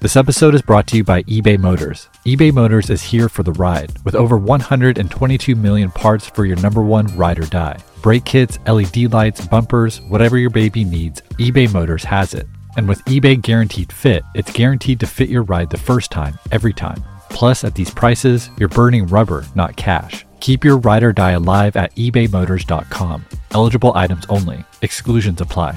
This episode is brought to you by eBay Motors. eBay Motors is here for the ride with over 122 million parts for your number one ride or die. Brake kits, LED lights, bumpers, whatever your baby needs, eBay Motors has it. And with eBay Guaranteed Fit, it's guaranteed to fit your ride the first time, every time. Plus, at these prices, you're burning rubber, not cash. Keep your ride or die alive at ebaymotors.com. Eligible items only. Exclusions apply.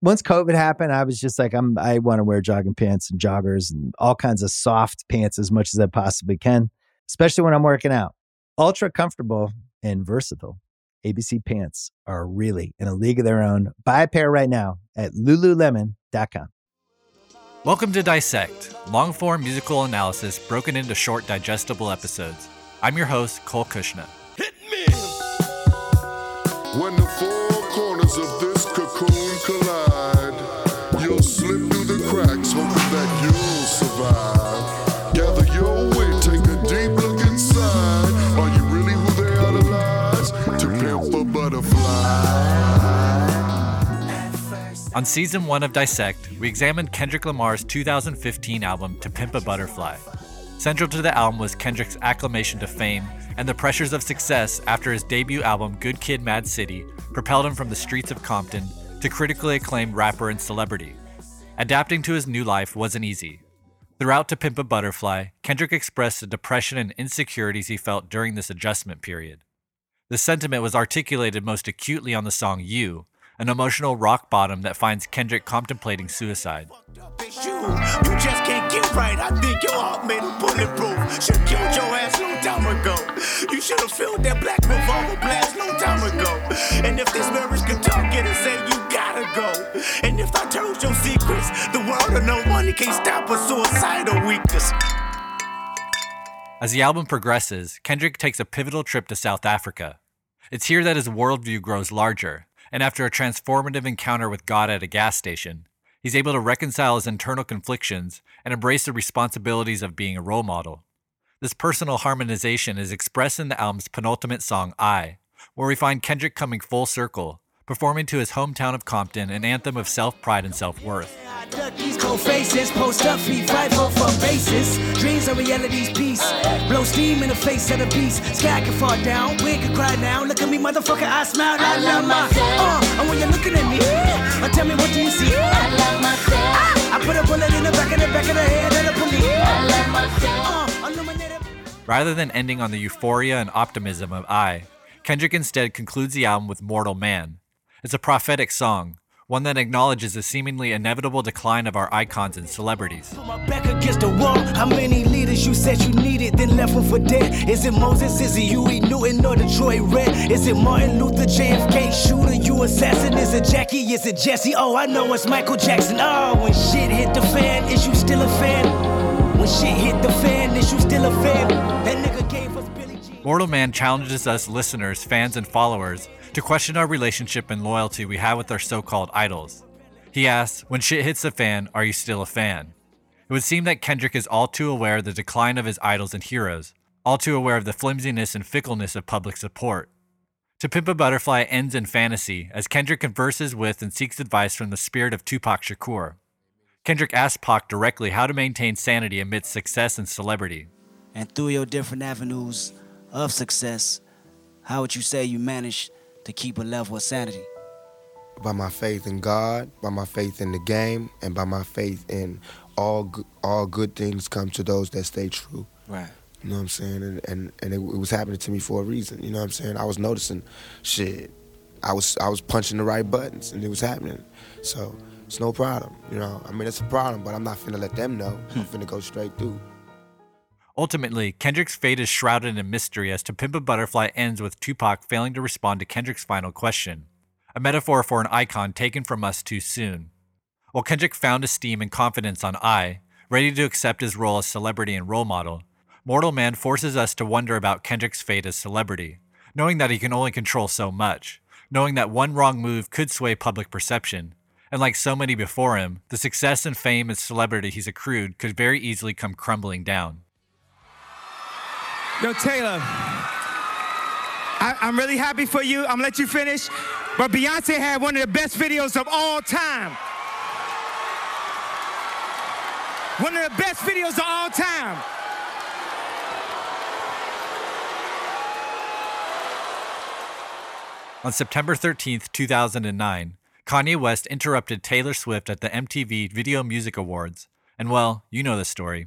once COVID happened, I was just like, I'm, I want to wear jogging pants and joggers and all kinds of soft pants as much as I possibly can, especially when I'm working out. Ultra comfortable and versatile. ABC pants are really in a league of their own. Buy a pair right now at lululemon.com. Welcome to Dissect, long form musical analysis broken into short, digestible episodes. I'm your host, Cole Cuchna. Hit me! On season one of Dissect, we examined Kendrick Lamar's 2015 album To Pimp a Butterfly. Central to the album was Kendrick's acclamation to fame and the pressures of success after his debut album Good Kid Mad City propelled him from the streets of Compton to critically acclaimed rapper and celebrity. Adapting to his new life wasn't easy. Throughout To Pimp a Butterfly, Kendrick expressed the depression and insecurities he felt during this adjustment period. The sentiment was articulated most acutely on the song You, an emotional rock bottom that finds Kendrick contemplating suicide. You just can't get right. I think your heart made a bulletproof. Should killed your ass long time ago. You should have filled that black revolver blast long time ago. And if this marriage could talk, it'd say you gotta go. And if I told your secrets, the world money can't stop a suicidal weakness. As the album progresses, Kendrick takes a pivotal trip to South Africa. It's here that his worldview grows larger, and after a transformative encounter with God at a gas station, he's able to reconcile his internal conflictions and embrace the responsibilities of being a role model. This personal harmonization is expressed in the album's penultimate song, I, where we find Kendrick coming full circle, performing to his hometown of Compton an anthem of self pride and self worth. These cold faces, post up, feet fight for for basis. Dreams are reality's piece. Blow steam in the face of the beast. Sky can fall down, wind can cry now. Look at me, motherfucker, I smile. I, love my. Uh, and when you're looking at me, uh, tell me what do you see? I love myself. Ah, I put a bullet in the back of the back of the head of the police. I love myself. Uh. Rather than ending on the euphoria and optimism of I, Kendrick instead concludes the album with Mortal Man. It's a prophetic song, one that acknowledges the seemingly inevitable decline of our icons and celebrities. How many leaders you said you needed, then left them for dead? Is it Moses? Is it Huey Newton or Detroit Red? Is it Martin Luther, JFK shooter, you assassin? Is it Jackie? Is it Jesse? Oh, I know it's Michael Jackson. Oh, when shit hit the fan, is you still a fan? When shit hit the fan, is you still a fan? That nigga Mortal Man challenges us listeners, fans, and followers to question our relationship and loyalty we have with our so called idols. He asks, When shit hits the fan, are you still a fan? It would seem that Kendrick is all too aware of the decline of his idols and heroes, all too aware of the flimsiness and fickleness of public support. To Pimp a Butterfly ends in fantasy as Kendrick converses with and seeks advice from the spirit of Tupac Shakur. Kendrick asks Pac directly how to maintain sanity amidst success and celebrity. and through your different avenues of success, how would you say you managed to keep a level of sanity? by my faith in God, by my faith in the game, and by my faith in all go- all good things come to those that stay true. Right. You know what I'm saying? And and, and it, it was happening to me for a reason. You know what I'm saying? I was noticing shit. I was I was punching the right buttons, and it was happening. So it's no problem. You know, I mean it's a problem, but I'm not finna let them know. I'm hmm. finna go straight through. Ultimately, Kendrick's fate is shrouded in mystery as To Pimp a Butterfly ends with Tupac failing to respond to Kendrick's final question, a metaphor for an icon taken from us too soon. While Kendrick found esteem and confidence on I, Ready to accept his role as celebrity and role model, Mortal Man forces us to wonder about Kendrick's fate as celebrity, knowing that he can only control so much, knowing that one wrong move could sway public perception, and like so many before him, the success and fame and celebrity he's accrued could very easily come crumbling down. Yo, Taylor, I, am really happy for you. I'm gonna let you finish. But Beyonce had one of the best videos of all time. One of the best videos of all time. On September 13th, 2009, Kanye West interrupted Taylor Swift at the MTV Video Music Awards. And well, you know the story.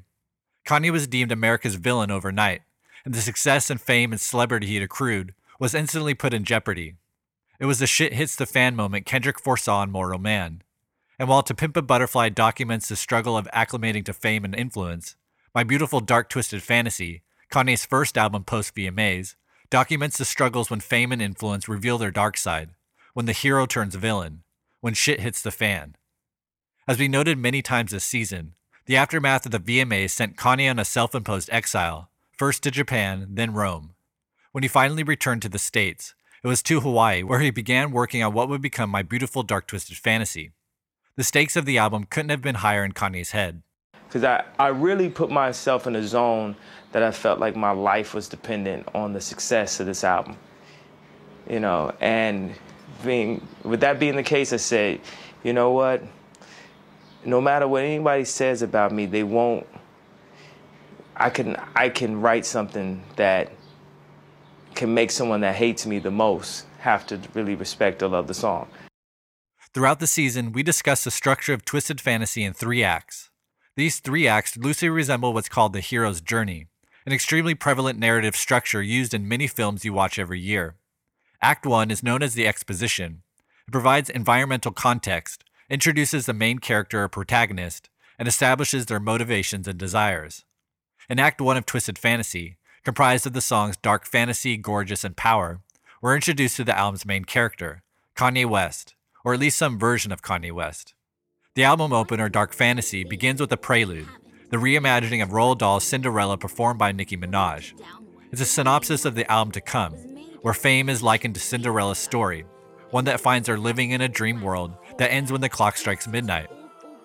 Kanye was deemed America's villain overnight, and the success and fame and celebrity he'd accrued was instantly put in jeopardy. It was the shit hits the fan moment Kendrick foresaw in Mortal Man. And while To Pimp a Butterfly documents the struggle of acclimating to fame and influence, My Beautiful Dark Twisted Fantasy, Kanye's first album post VMAs, documents the struggles when fame and influence reveal their dark side, when the hero turns villain, when shit hits the fan. As we noted many times this season, the aftermath of the VMAs sent Kanye on a self imposed exile, first to Japan, then Rome. When he finally returned to the States, it was to Hawaii, where he began working on what would become My Beautiful Dark Twisted Fantasy. The stakes of the album couldn't have been higher in Kanye's head. Because I, I really put myself in a zone that I felt like my life was dependent on the success of this album. You know, and being with that being the case, I said, you know what? No matter what anybody says about me, they won't. I can I can write something that can make someone that hates me the most have to really respect or love the song. Throughout the season, we discuss the structure of Twisted Fantasy in three acts. These three acts loosely resemble what's called the hero's journey, an extremely prevalent narrative structure used in many films you watch every year. Act 1 is known as the exposition. It provides environmental context, introduces the main character or protagonist, and establishes their motivations and desires. In Act 1 of Twisted Fantasy, comprised of the songs Dark Fantasy, Gorgeous, and Power, we're introduced to the album's main character, Kanye West, or at least some version of Kanye West. The album opener, Dark Fantasy, begins with a prelude, the reimagining of Roald Dahl's Cinderella performed by Nicki Minaj. It's a synopsis of the album to come, where fame is likened to Cinderella's story, one that finds her living in a dream world that ends when the clock strikes midnight.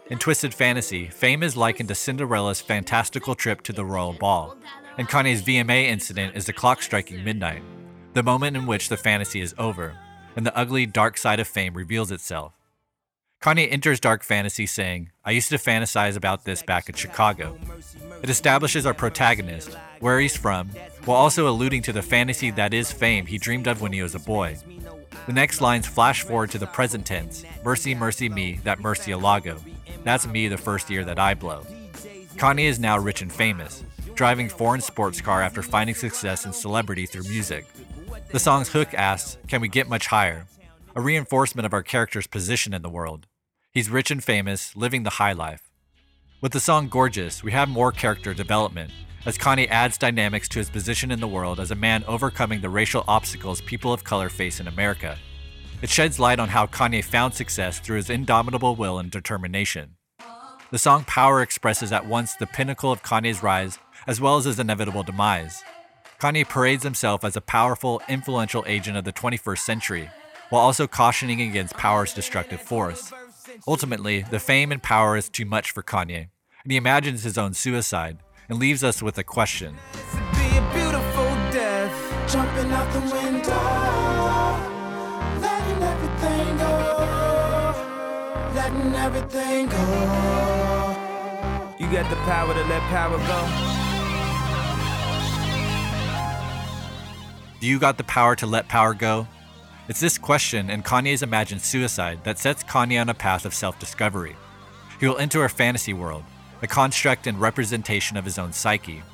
In Twisted Fantasy, fame is likened to Cinderella's fantastical trip to the royal ball, and Kanye's VMA incident is the clock striking midnight, the moment in which the fantasy is over, and the ugly, dark side of fame reveals itself. Kanye enters Dark Fantasy saying, I used to fantasize about this back in Chicago. It establishes our protagonist, where he's from, while also alluding to the fantasy that is fame he dreamed of when he was a boy. The next lines flash forward to the present tense Mercy, mercy me, that mercy Murcielago. That's me the first year that I blow. Kanye is now rich and famous, driving foreign sports car after finding success and celebrity through music. The song's hook asks, Can we get much higher? A reinforcement of our character's position in the world. He's rich and famous, living the high life. With the song Gorgeous, we have more character development, as Kanye adds dynamics to his position in the world as a man overcoming the racial obstacles people of color face in America. It sheds light on how Kanye found success through his indomitable will and determination. The song Power expresses at once the pinnacle of Kanye's rise as well as his inevitable demise. Kanye parades himself as a powerful, influential agent of the 21st century, while also cautioning against power's destructive force. Ultimately, the fame and power is too much for Kanye, and he imagines his own suicide and leaves us with a question. You got the power to let power go. Do you got the power to let power go? It's this question and Kanye's imagined suicide that sets Kanye on a path of self discovery. He will enter a fantasy world, a construct and representation of his own psyche.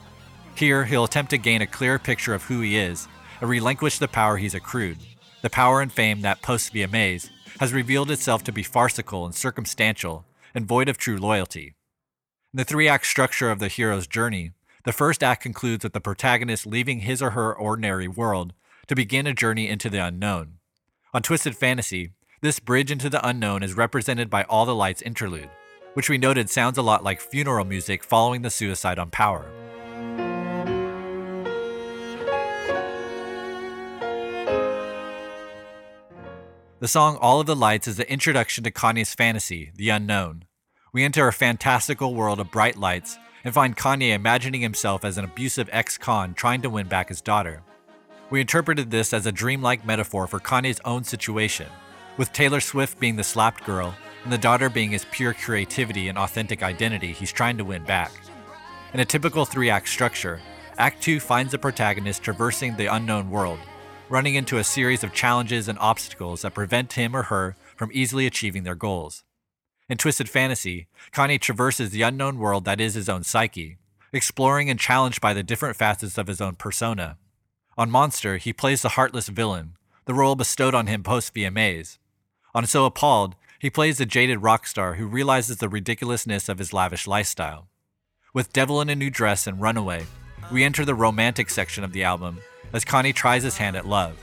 Here, he'll attempt to gain a clearer picture of who he is and relinquish the power he's accrued, the power and fame that, post VMAs, has revealed itself to be farcical and circumstantial and void of true loyalty. In the three act structure of the hero's journey, the first act concludes with the protagonist leaving his or her ordinary world to begin a journey into the unknown. On Twisted Fantasy, this bridge into the unknown is represented by All the Lights interlude, which we noted sounds a lot like funeral music following the suicide on Power. The song All of the Lights is the introduction to Kanye's fantasy, The Unknown. We enter a fantastical world of bright lights and find Kanye imagining himself as an abusive ex con trying to win back his daughter. We interpreted this as a dreamlike metaphor for Kanye's own situation, with Taylor Swift being the slapped girl and the daughter being his pure creativity and authentic identity he's trying to win back. In a typical three act structure, Act 2 finds the protagonist traversing the unknown world, running into a series of challenges and obstacles that prevent him or her from easily achieving their goals. In Twisted Fantasy, Kanye traverses the unknown world that is his own psyche, exploring and challenged by the different facets of his own persona. On Monster, he plays the heartless villain, the role bestowed on him post VMAs. On So Appalled, he plays the jaded rock star who realizes the ridiculousness of his lavish lifestyle. With Devil in a New Dress and Runaway, we enter the romantic section of the album as Kanye tries his hand at love.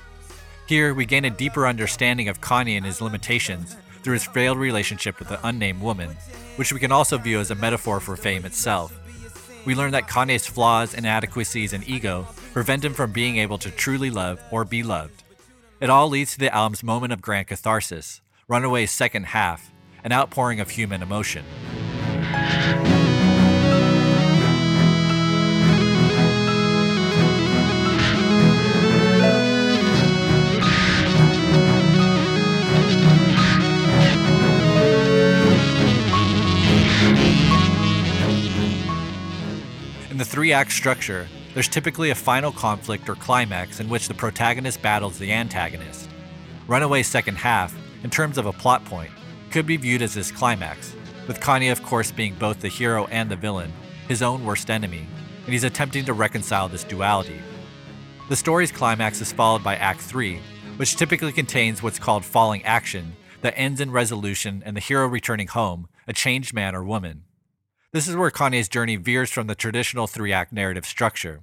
Here, we gain a deeper understanding of Kanye and his limitations through his failed relationship with an unnamed woman, which we can also view as a metaphor for fame itself. We learn that Kanye's flaws, inadequacies, and ego prevent him from being able to truly love or be loved. It all leads to the album's moment of grand catharsis, Runaway's second half, an outpouring of human emotion. Three act structure, there's typically a final conflict or climax in which the protagonist battles the antagonist. Runaway's second half, in terms of a plot point, could be viewed as this climax, with Kanye, of course, being both the hero and the villain, his own worst enemy, and he's attempting to reconcile this duality. The story's climax is followed by Act 3, which typically contains what's called falling action that ends in resolution and the hero returning home, a changed man or woman. This is where Kanye's journey veers from the traditional three act narrative structure.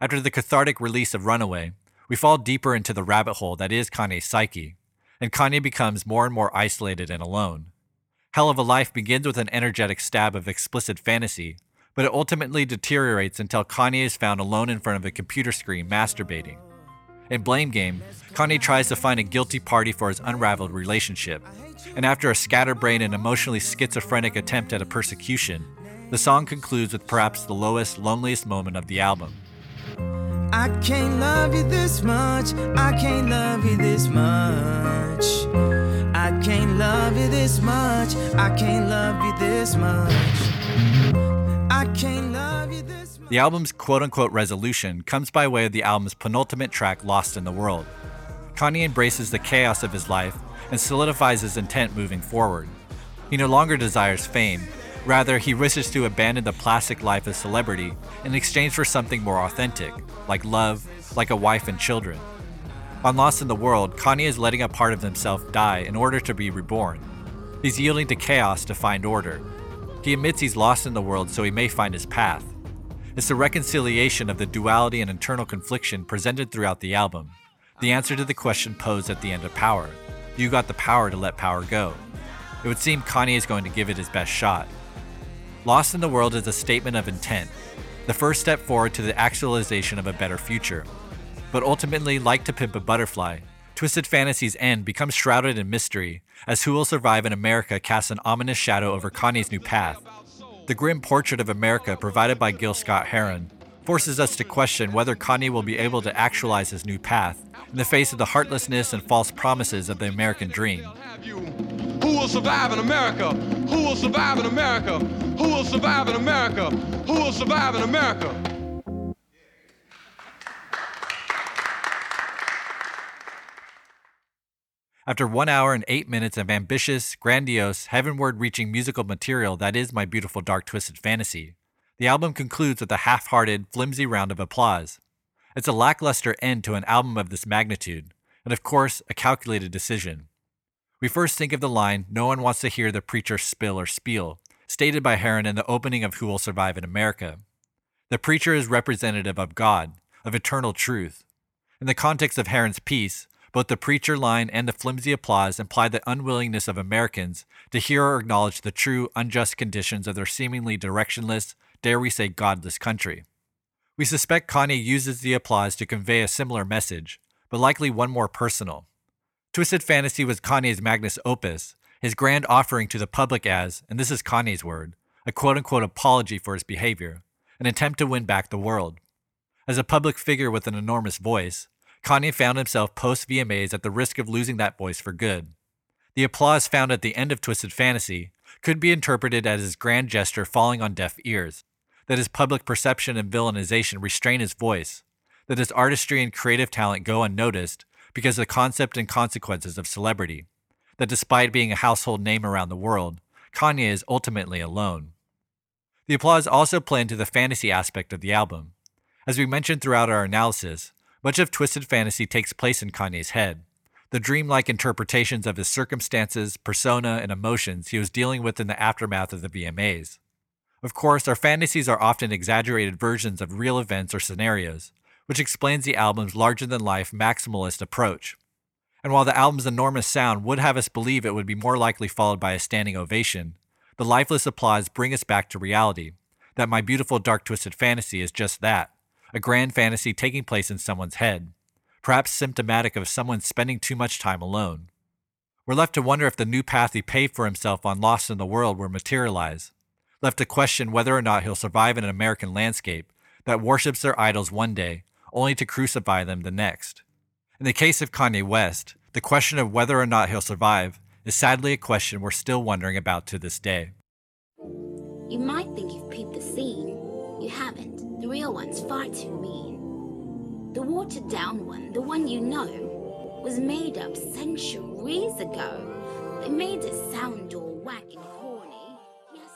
After the cathartic release of Runaway, we fall deeper into the rabbit hole that is Kanye's psyche, and Kanye becomes more and more isolated and alone. Hell of a Life begins with an energetic stab of explicit fantasy, but it ultimately deteriorates until Kanye is found alone in front of a computer screen masturbating. In Blame Game, Kanye tries to find a guilty party for his unraveled relationship, and after a scatterbrained and emotionally schizophrenic attempt at a persecution, the song concludes with perhaps the lowest, loneliest moment of the album. I can't love you this much. I can't love you this much. I can't love you this much. I can't love you this much. I can't love you this much. The album's quote unquote resolution comes by way of the album's penultimate track, Lost in the World. Kanye embraces the chaos of his life and solidifies his intent moving forward. He no longer desires fame, rather, he wishes to abandon the plastic life of celebrity in exchange for something more authentic, like love, like a wife and children. On Lost in the World, Kanye is letting a part of himself die in order to be reborn. He's yielding to chaos to find order. He admits he's lost in the world so he may find his path. It's the reconciliation of the duality and internal confliction presented throughout the album, the answer to the question posed at the end of Power You got the power to let power go. It would seem Kanye is going to give it his best shot. Lost in the World is a statement of intent, the first step forward to the actualization of a better future. But ultimately, like To Pimp a Butterfly, Twisted Fantasy's end becomes shrouded in mystery as Who Will Survive in America casts an ominous shadow over Kanye's new path. The grim portrait of America provided by Gil Scott Heron forces us to question whether Kanye will be able to actualize his new path in the face of the heartlessness and false promises of the American dream. Who will survive in America? Who will survive in America? Who will survive in America? Who will survive in America? After one hour and eight minutes of ambitious, grandiose, heavenward reaching musical material that is my beautiful dark twisted fantasy, the album concludes with a half hearted, flimsy round of applause. It's a lackluster end to an album of this magnitude, and of course, a calculated decision. We first think of the line, No one wants to hear the preacher spill or spiel, stated by Heron in the opening of Who Will Survive in America. The preacher is representative of God, of eternal truth. In the context of Heron's piece, Both the preacher line and the flimsy applause imply the unwillingness of Americans to hear or acknowledge the true unjust conditions of their seemingly directionless, dare we say godless country. We suspect Kanye uses the applause to convey a similar message, but likely one more personal. Twisted Fantasy was Kanye's magnus opus, his grand offering to the public as, and this is Kanye's word, a quote unquote apology for his behavior, an attempt to win back the world. As a public figure with an enormous voice, Kanye found himself post VMAs at the risk of losing that voice for good. The applause found at the end of Twisted Fantasy could be interpreted as his grand gesture falling on deaf ears, that his public perception and villainization restrain his voice, that his artistry and creative talent go unnoticed because of the concept and consequences of celebrity, that despite being a household name around the world, Kanye is ultimately alone. The applause also played into the fantasy aspect of the album. As we mentioned throughout our analysis, much of Twisted Fantasy takes place in Kanye's head. The dreamlike interpretations of his circumstances, persona, and emotions he was dealing with in the aftermath of the VMAs. Of course, our fantasies are often exaggerated versions of real events or scenarios, which explains the album's larger than life maximalist approach. And while the album's enormous sound would have us believe it would be more likely followed by a standing ovation, the lifeless applause bring us back to reality that my beautiful dark twisted fantasy is just that a grand fantasy taking place in someone's head, perhaps symptomatic of someone spending too much time alone. We're left to wonder if the new path he paved for himself on Lost in the World will materialize, left to question whether or not he'll survive in an American landscape that worships their idols one day, only to crucify them the next. In the case of Kanye West, the question of whether or not he'll survive is sadly a question we're still wondering about to this day. You might think you've peeped the scene. You haven't. The real one's far too mean. The watered down one, the one you know, was made up centuries ago. They made it sound all corny.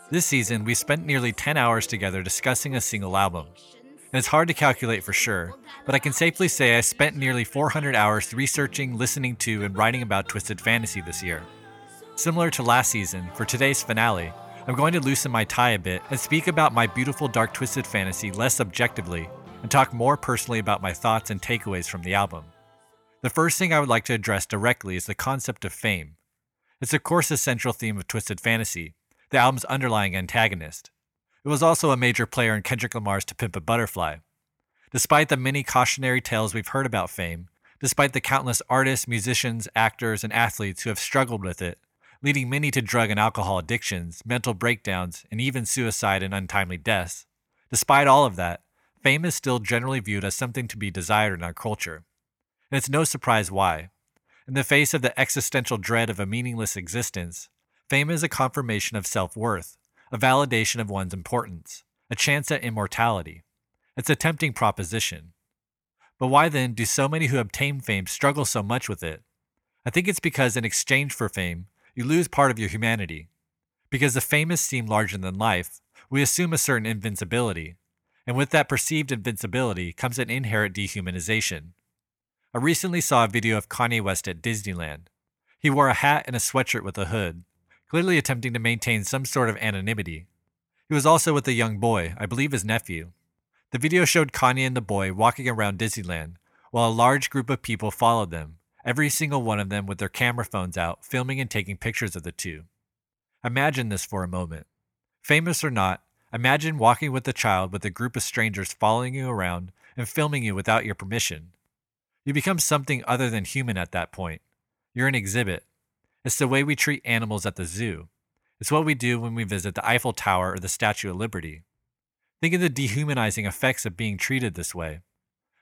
This season, we spent nearly 10 hours together discussing a single album. And it's hard to calculate for sure, but I can safely say I spent nearly 400 hours researching, listening to, and writing about Twisted Fantasy this year. Similar to last season, for today's finale, I'm going to loosen my tie a bit and speak about my beautiful dark twisted fantasy less objectively and talk more personally about my thoughts and takeaways from the album. The first thing I would like to address directly is the concept of fame. It's of course a central theme of Twisted Fantasy, the album's underlying antagonist. It was also a major player in Kendrick Lamar's To Pimp a Butterfly. Despite the many cautionary tales we've heard about fame, despite the countless artists, musicians, actors, and athletes who have struggled with it, leading many to drug and alcohol addictions, mental breakdowns, and even suicide and untimely deaths. Despite all of that, fame is still generally viewed as something to be desired in our culture. And it's no surprise why. In the face of the existential dread of a meaningless existence, fame is a confirmation of self worth, a validation of one's importance, a chance at immortality. It's a tempting proposition. But why then do so many who obtain fame struggle so much with it? I think it's because in exchange for fame, you lose part of your humanity. Because the famous seem larger than life, we assume a certain invincibility, and with that perceived invincibility comes an inherent dehumanization. I recently saw a video of Kanye West at Disneyland. He wore a hat and a sweatshirt with a hood, clearly attempting to maintain some sort of anonymity. He was also with a young boy, I believe his nephew. The video showed Kanye and the boy walking around Disneyland, while a large group of people followed them, every single one of them with their camera phones out, filming and taking pictures of the two. Imagine this for a moment. Famous or not, imagine walking with a child with a group of strangers following you around and filming you without your permission. You become something other than human at that point. You're an exhibit. It's the way we treat animals at the zoo. It's what we do when we visit the Eiffel Tower or the Statue of Liberty. Think of the dehumanizing effects of being treated this way.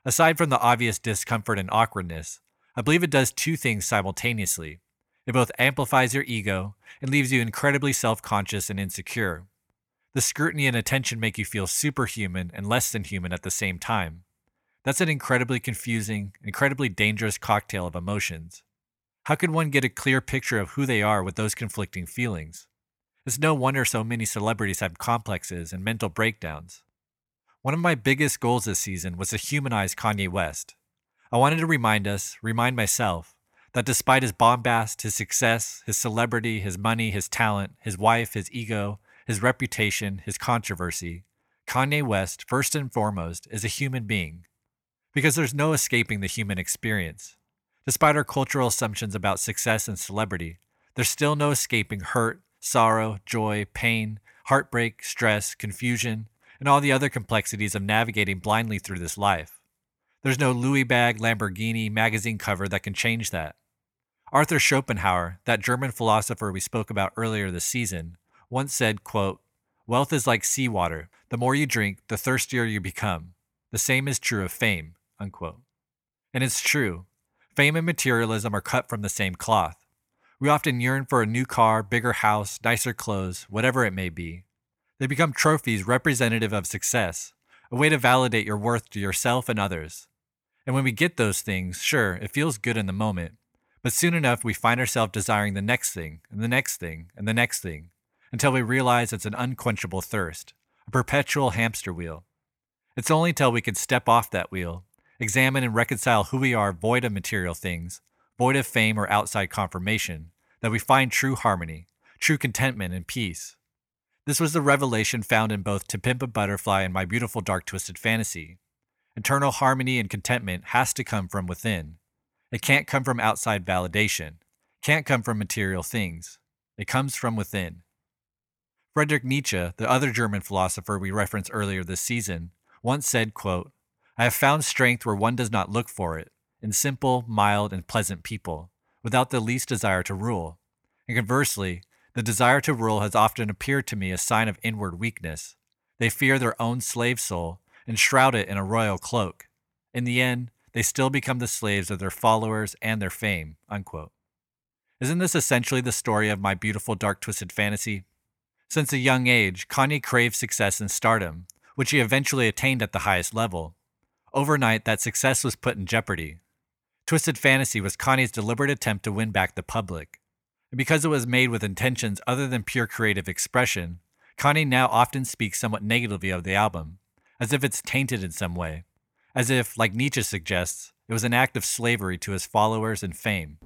Aside from the obvious discomfort and awkwardness, I believe it does two things simultaneously. It both amplifies your ego and leaves you incredibly self conscious and insecure. The scrutiny and attention make you feel superhuman and less than human at the same time. That's an incredibly confusing, incredibly dangerous cocktail of emotions. How could one get a clear picture of who they are with those conflicting feelings? It's no wonder so many celebrities have complexes and mental breakdowns. One of my biggest goals this season was to humanize Kanye West. I wanted to remind us, remind myself, that despite his bombast, his success, his celebrity, his money, his talent, his wife, his ego, his reputation, his controversy, Kanye West, first and foremost, is a human being. Because there's no escaping the human experience. Despite our cultural assumptions about success and celebrity, there's still no escaping hurt, sorrow, joy, pain, heartbreak, stress, confusion, and all the other complexities of navigating blindly through this life. There's no Louis bag, Lamborghini magazine cover that can change that. Arthur Schopenhauer, that German philosopher we spoke about earlier this season, once said, quote, Wealth is like seawater. The more you drink, the thirstier you become. The same is true of fame. Unquote. And it's true. Fame and materialism are cut from the same cloth. We often yearn for a new car, bigger house, nicer clothes, whatever it may be. They become trophies representative of success, a way to validate your worth to yourself and others. And when we get those things, sure, it feels good in the moment, but soon enough we find ourselves desiring the next thing, and the next thing, and the next thing, until we realize it's an unquenchable thirst, a perpetual hamster wheel. It's only till we can step off that wheel, examine and reconcile who we are void of material things, void of fame or outside confirmation, that we find true harmony, true contentment and peace. This was the revelation found in both To Pimp a Butterfly and My Beautiful Dark Twisted Fantasy. Internal harmony and contentment has to come from within. It can't come from outside validation, can't come from material things. It comes from within. Friedrich Nietzsche, the other German philosopher we referenced earlier this season, once said, quote, I have found strength where one does not look for it, in simple, mild, and pleasant people, without the least desire to rule. And conversely, the desire to rule has often appeared to me a sign of inward weakness. They fear their own slave soul and shroud it in a royal cloak. In the end, they still become the slaves of their followers and their fame. Unquote. Isn't this essentially the story of my beautiful dark twisted fantasy? Since a young age, Kanye craved success and stardom, which he eventually attained at the highest level. Overnight, that success was put in jeopardy. Twisted Fantasy was Kanye's deliberate attempt to win back the public. And because it was made with intentions other than pure creative expression, Kanye now often speaks somewhat negatively of the album, as if it's tainted in some way, as if, like Nietzsche suggests, it was an act of slavery to his followers and fame.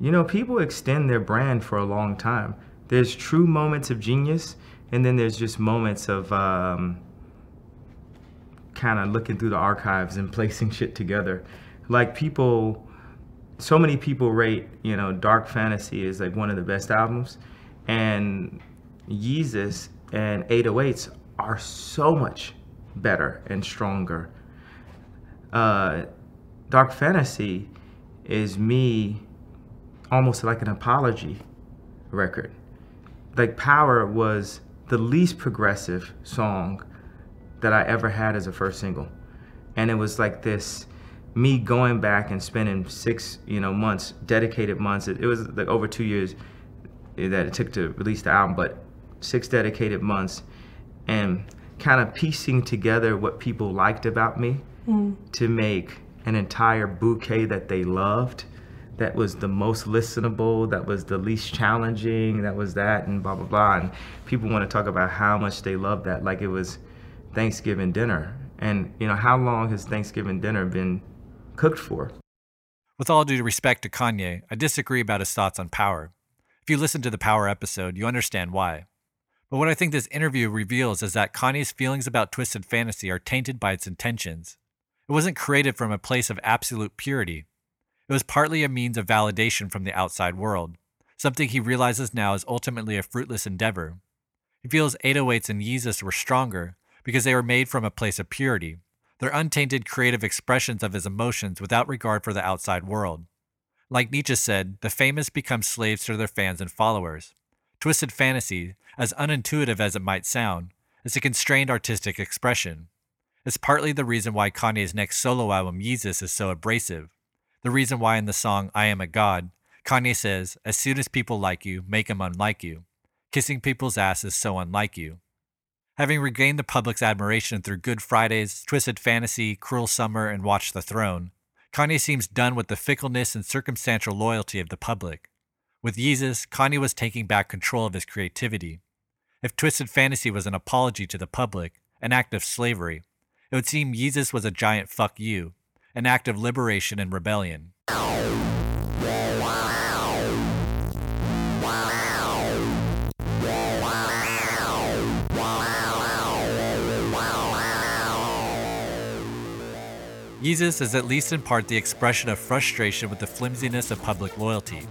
You know, people extend their brand for a long time. There's true moments of genius, and then there's just moments of um, kind of looking through the archives and placing shit together. Like people, so many people rate, you know, Dark Fantasy is like one of the best albums, and Yeezus and 808s are so much better and stronger. Uh, Dark Fantasy is me almost like an apology record. Like Power was the least progressive song that I ever had as a first single. And it was like this me going back and spending six, you know, months, dedicated months. It, it was like over two years that it took to release the album, but six dedicated months and kind of piecing together what people liked about me mm. to make an entire bouquet that they loved that was the most listenable, that was the least challenging, that was that, and blah, blah, blah. And people want to talk about how much they love that, like it was Thanksgiving dinner. And, you know, how long has Thanksgiving dinner been cooked for? With all due respect to Kanye, I disagree about his thoughts on power. If you listen to the Power episode, you understand why. But what I think this interview reveals is that Kanye's feelings about Twisted Fantasy are tainted by its intentions. It wasn't created from a place of absolute purity. It was partly a means of validation from the outside world, something he realizes now is ultimately a fruitless endeavor. He feels 808s and Yeezus were stronger because they were made from a place of purity. They're untainted creative expressions of his emotions without regard for the outside world. Like Nietzsche said, the famous become slaves to their fans and followers. Twisted fantasy, as unintuitive as it might sound, is a constrained artistic expression. It's partly the reason why Kanye's next solo album, Yeezus, is so abrasive. The reason why in the song I Am a God, Kanye says, As soon as people like you, make them unlike you. Kissing people's ass is so unlike you. Having regained the public's admiration through Good Fridays, Twisted Fantasy, Cruel Summer, and Watch the Throne, Kanye seems done with the fickleness and circumstantial loyalty of the public. With Yeezus, Kanye was taking back control of his creativity. If Twisted Fantasy was an apology to the public, an act of slavery, it would seem Yeezus was a giant fuck you, an act of liberation and rebellion. Yeezus is at least in part the expression of frustration with the flimsiness of public loyalty,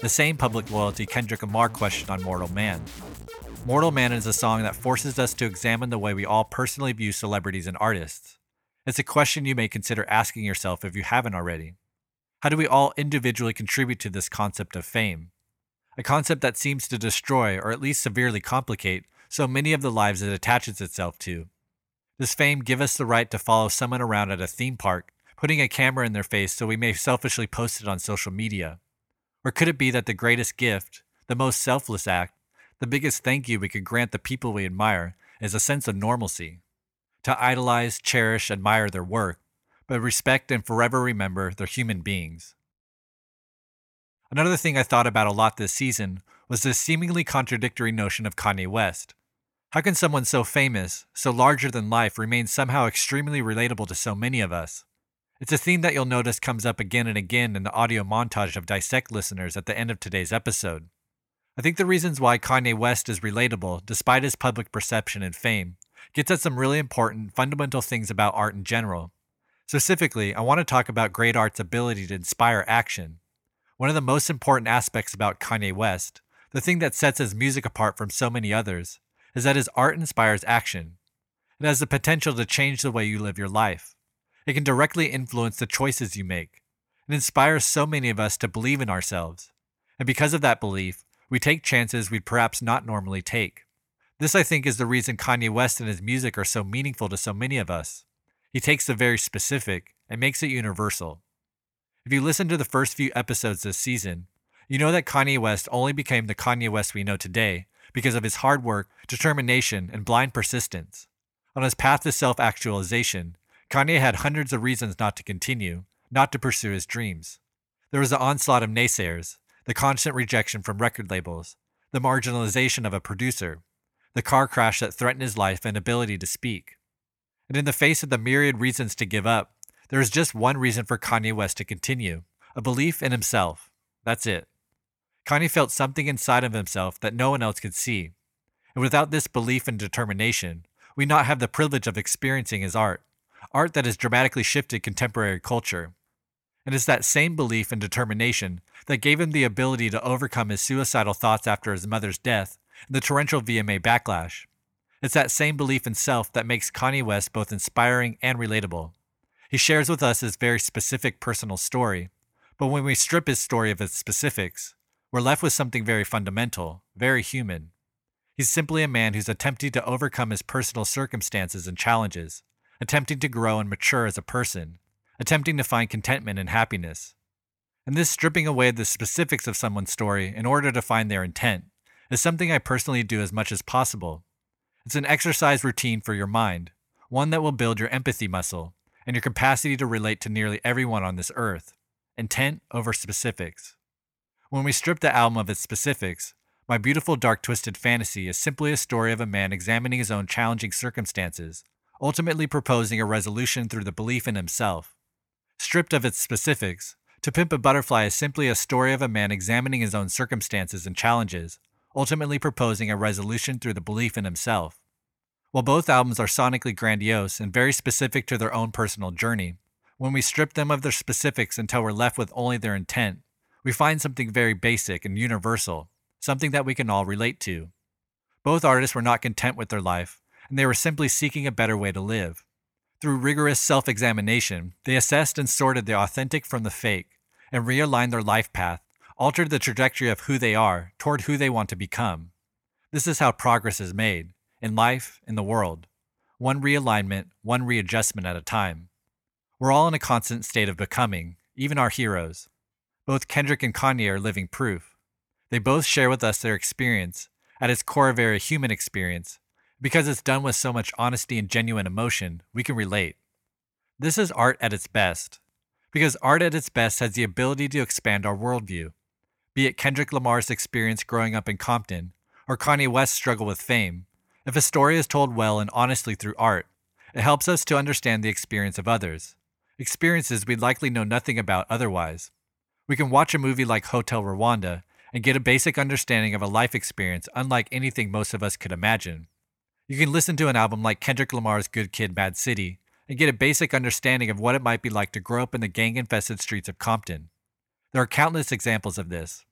the same public loyalty Kendrick Lamar questioned on Mortal Man. Mortal Man is a song that forces us to examine the way we all personally view celebrities and artists. It's a question you may consider asking yourself if you haven't already. How do we all individually contribute to this concept of fame? A concept that seems to destroy or at least severely complicate so many of the lives it attaches itself to. Does fame give us the right to follow someone around at a theme park, putting a camera in their face so we may selfishly post it on social media? Or could it be that the greatest gift, the most selfless act, the biggest thank you we could grant the people we admire is a sense of normalcy? To idolize, cherish, admire their work, but respect and forever remember they're human beings. Another thing I thought about a lot this season was the seemingly contradictory notion of Kanye West. How can someone so famous, so larger than life, remain somehow extremely relatable to so many of us? It's a theme that you'll notice comes up again and again in the audio montage of Dissect listeners at the end of today's episode. I think the reasons why Kanye West is relatable, despite his public perception and fame, gets at some really important, fundamental things about art in general. Specifically, I want to talk about great art's ability to inspire action. One of the most important aspects about Kanye West, the thing that sets his music apart from so many others, is that his art inspires action. It has the potential to change the way you live your life. It can directly influence the choices you make. It inspires so many of us to believe in ourselves. And because of that belief, we take chances we'd perhaps not normally take. This, I think, is the reason Kanye West and his music are so meaningful to so many of us. He takes the very specific and makes it universal. If you listen to the first few episodes this season, you know that Kanye West only became the Kanye West we know today because of his hard work, determination, and blind persistence. On his path to self actualization, Kanye had hundreds of reasons not to continue, not to pursue his dreams. There was the onslaught of naysayers, the constant rejection from record labels, the marginalization of a producer, the car crash that threatened his life and ability to speak. And in the face of the myriad reasons to give up, there is just one reason for Kanye West to continue a belief in himself. That's it. Kanye felt something inside of himself that no one else could see. And without this belief and determination, we not have the privilege of experiencing his art, art that has dramatically shifted contemporary culture. And it's that same belief and determination that gave him the ability to overcome his suicidal thoughts after his mother's death and the torrential VMA backlash. It's that same belief in self that makes Kanye West both inspiring and relatable. He shares with us his very specific personal story, but when we strip his story of its specifics, we're left with something very fundamental, very human. He's simply a man who's attempting to overcome his personal circumstances and challenges, attempting to grow and mature as a person, attempting to find contentment and happiness. And this stripping away the specifics of someone's story in order to find their intent is something I personally do as much as possible. It's an exercise routine for your mind, one that will build your empathy muscle and your capacity to relate to nearly everyone on this earth. Intent over specifics. When we strip the album of its specifics, My Beautiful Dark Twisted Fantasy is simply a story of a man examining his own challenging circumstances, ultimately proposing a resolution through the belief in himself. Stripped of its specifics, To Pimp a Butterfly is simply a story of a man examining his own circumstances and challenges, ultimately proposing a resolution through the belief in himself. While both albums are sonically grandiose and very specific to their own personal journey, when we strip them of their specifics until we're left with only their intent, we find something very basic and universal, something that we can all relate to. Both artists were not content with their life, and they were simply seeking a better way to live. Through rigorous self examination, they assessed and sorted the authentic from the fake, and realigned their life path, altered the trajectory of who they are toward who they want to become. This is how progress is made, in life, in the world. One realignment, one readjustment at a time. We're all in a constant state of becoming, even our heroes. Both Kendrick and Kanye are living proof. They both share with us their experience, at its core, a very human experience. Because it's done with so much honesty and genuine emotion, we can relate. This is art at its best. Because art at its best has the ability to expand our worldview. Be it Kendrick Lamar's experience growing up in Compton, or Kanye West's struggle with fame, if a story is told well and honestly through art, it helps us to understand the experience of others, experiences we'd likely know nothing about otherwise. We can watch a movie like Hotel Rwanda and get a basic understanding of a life experience unlike anything most of us could imagine. You can listen to an album like Kendrick Lamar's Good Kid, Mad City and get a basic understanding of what it might be like to grow up in the gang infested streets of Compton. There are countless examples of this.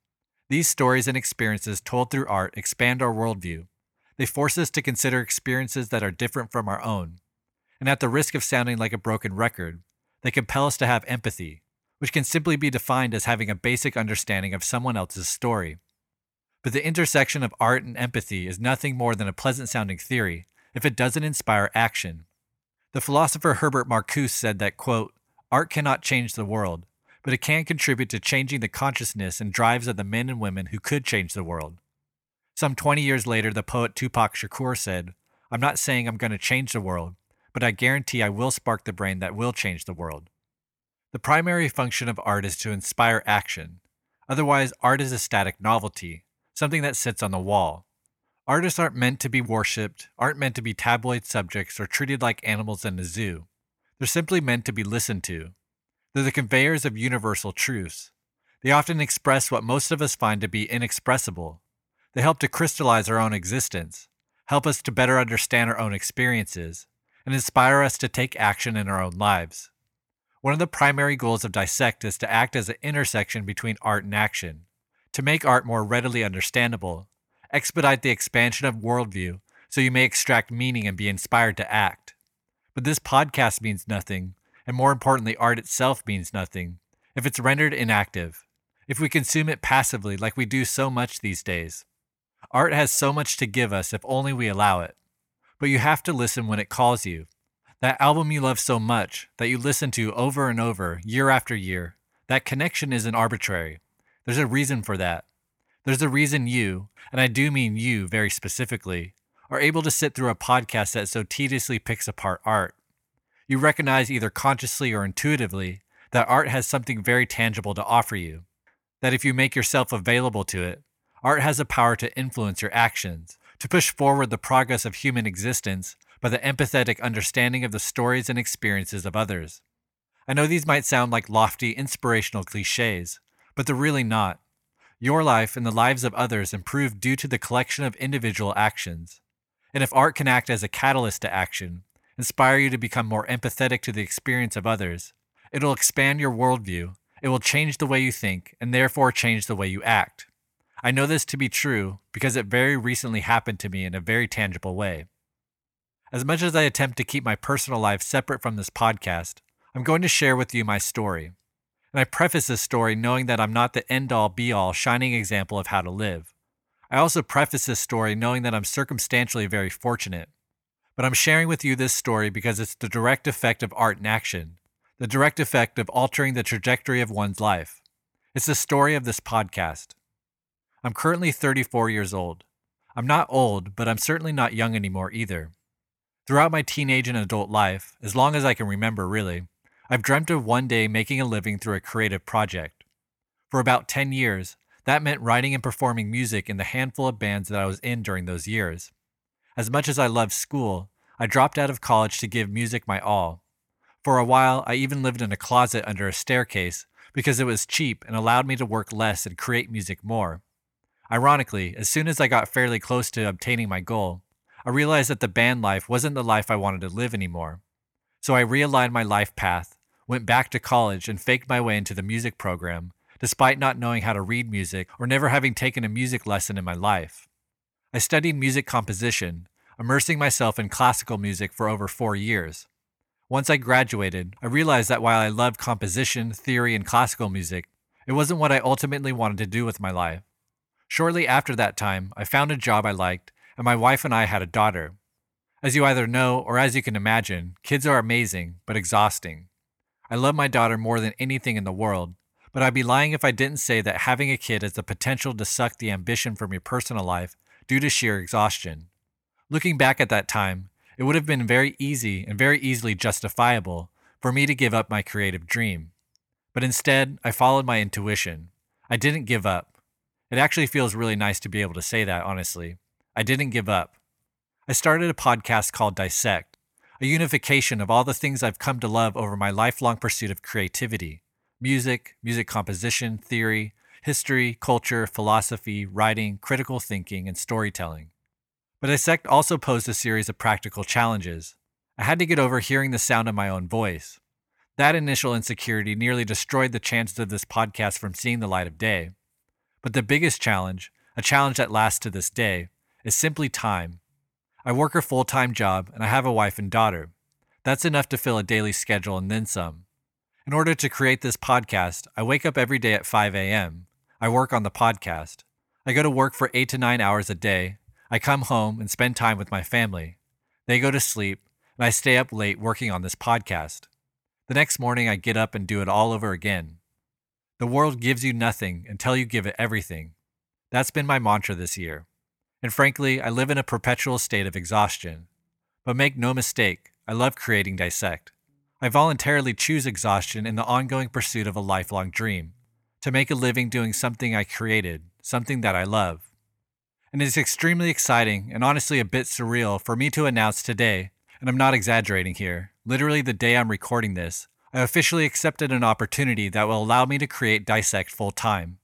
These stories and experiences told through art expand our worldview. They force us to consider experiences that are different from our own. And at the risk of sounding like a broken record, they compel us to have empathy, which can simply be defined as having a basic understanding of someone else's story. But the intersection of art and empathy is nothing more than a pleasant sounding theory if it doesn't inspire action. The philosopher Herbert Marcuse said that, quote, art cannot change the world, but it can contribute to changing the consciousness and drives of the men and women who could change the world. Some 20 years later, the poet Tupac Shakur said, I'm not saying I'm going to change the world, but I guarantee I will spark the brain that will change the world. The primary function of art is to inspire action. Otherwise, art is a static novelty, something that sits on the wall. Artists aren't meant to be worshipped, aren't meant to be tabloid subjects or treated like animals in a zoo. They're simply meant to be listened to. They're the conveyors of universal truths. They often express what most of us find to be inexpressible. They help to crystallize our own existence, help us to better understand our own experiences, and inspire us to take action in our own lives. One of the primary goals of Dissect is to act as an intersection between art and action, to make art more readily understandable, expedite the expansion of worldview so you may extract meaning and be inspired to act. But this podcast means nothing, and more importantly, art itself means nothing, if it's rendered inactive, if we consume it passively like we do so much these days. Art has so much to give us if only we allow it. But you have to listen when it calls you. That album you love so much that you listen to over and over, year after year, that connection isn't arbitrary. There's a reason for that. There's a reason you, and I do mean you very specifically, are able to sit through a podcast that so tediously picks apart art. You recognize either consciously or intuitively that art has something very tangible to offer you. That if you make yourself available to it, art has the power to influence your actions, to push forward the progress of human existence by the empathetic understanding of the stories and experiences of others. I know these might sound like lofty, inspirational cliches, but they're really not. Your life and the lives of others improve due to the collection of individual actions. And if art can act as a catalyst to action, inspire you to become more empathetic to the experience of others, it'll expand your worldview, it will change the way you think, and therefore change the way you act. I know this to be true because it very recently happened to me in a very tangible way. As much as I attempt to keep my personal life separate from this podcast, I'm going to share with you my story. And I preface this story knowing that I'm not the end all be all shining example of how to live. I also preface this story knowing that I'm circumstantially very fortunate. But I'm sharing with you this story because it's the direct effect of art in action, the direct effect of altering the trajectory of one's life. It's the story of this podcast. I'm currently 34 years old. I'm not old, but I'm certainly not young anymore either. Throughout my teenage and adult life, as long as I can remember really, I've dreamt of one day making a living through a creative project. For about 10 years, that meant writing and performing music in the handful of bands that I was in during those years. As much as I loved school, I dropped out of college to give music my all. For a while, I even lived in a closet under a staircase because it was cheap and allowed me to work less and create music more. Ironically, as soon as I got fairly close to obtaining my goal, I realized that the band life wasn't the life I wanted to live anymore. So I realigned my life path, went back to college, and faked my way into the music program, despite not knowing how to read music or never having taken a music lesson in my life. I studied music composition, immersing myself in classical music for over four years. Once I graduated, I realized that while I loved composition, theory, and classical music, it wasn't what I ultimately wanted to do with my life. Shortly after that time, I found a job I liked, and my wife and I had a daughter. As you either know or as you can imagine, kids are amazing, but exhausting. I love my daughter more than anything in the world, but I'd be lying if I didn't say that having a kid has the potential to suck the ambition from your personal life due to sheer exhaustion. Looking back at that time, it would have been very easy and very easily justifiable for me to give up my creative dream. But instead, I followed my intuition. I didn't give up. It actually feels really nice to be able to say that, honestly. I didn't give up. I started a podcast called Dissect, a unification of all the things I've come to love over my lifelong pursuit of creativity music, music composition, theory, history, culture, philosophy, writing, critical thinking, and storytelling. But Dissect also posed a series of practical challenges. I had to get over hearing the sound of my own voice. That initial insecurity nearly destroyed the chances of this podcast from seeing the light of day. But the biggest challenge, a challenge that lasts to this day, is simply time. I work a full time job and I have a wife and daughter. That's enough to fill a daily schedule and then some. In order to create this podcast, I wake up every day at 5 a.m. I work on the podcast. I go to work for eight to nine hours a day. I come home and spend time with my family. They go to sleep, and I stay up late working on this podcast. The next morning, I get up and do it all over again. The world gives you nothing until you give it everything. That's been my mantra this year. And frankly, I live in a perpetual state of exhaustion. But make no mistake, I love creating Dissect. I voluntarily choose exhaustion in the ongoing pursuit of a lifelong dream to make a living doing something I created, something that I love. And it's extremely exciting and honestly a bit surreal for me to announce today, and I'm not exaggerating here, literally the day I'm recording this, I officially accepted an opportunity that will allow me to create Dissect full time.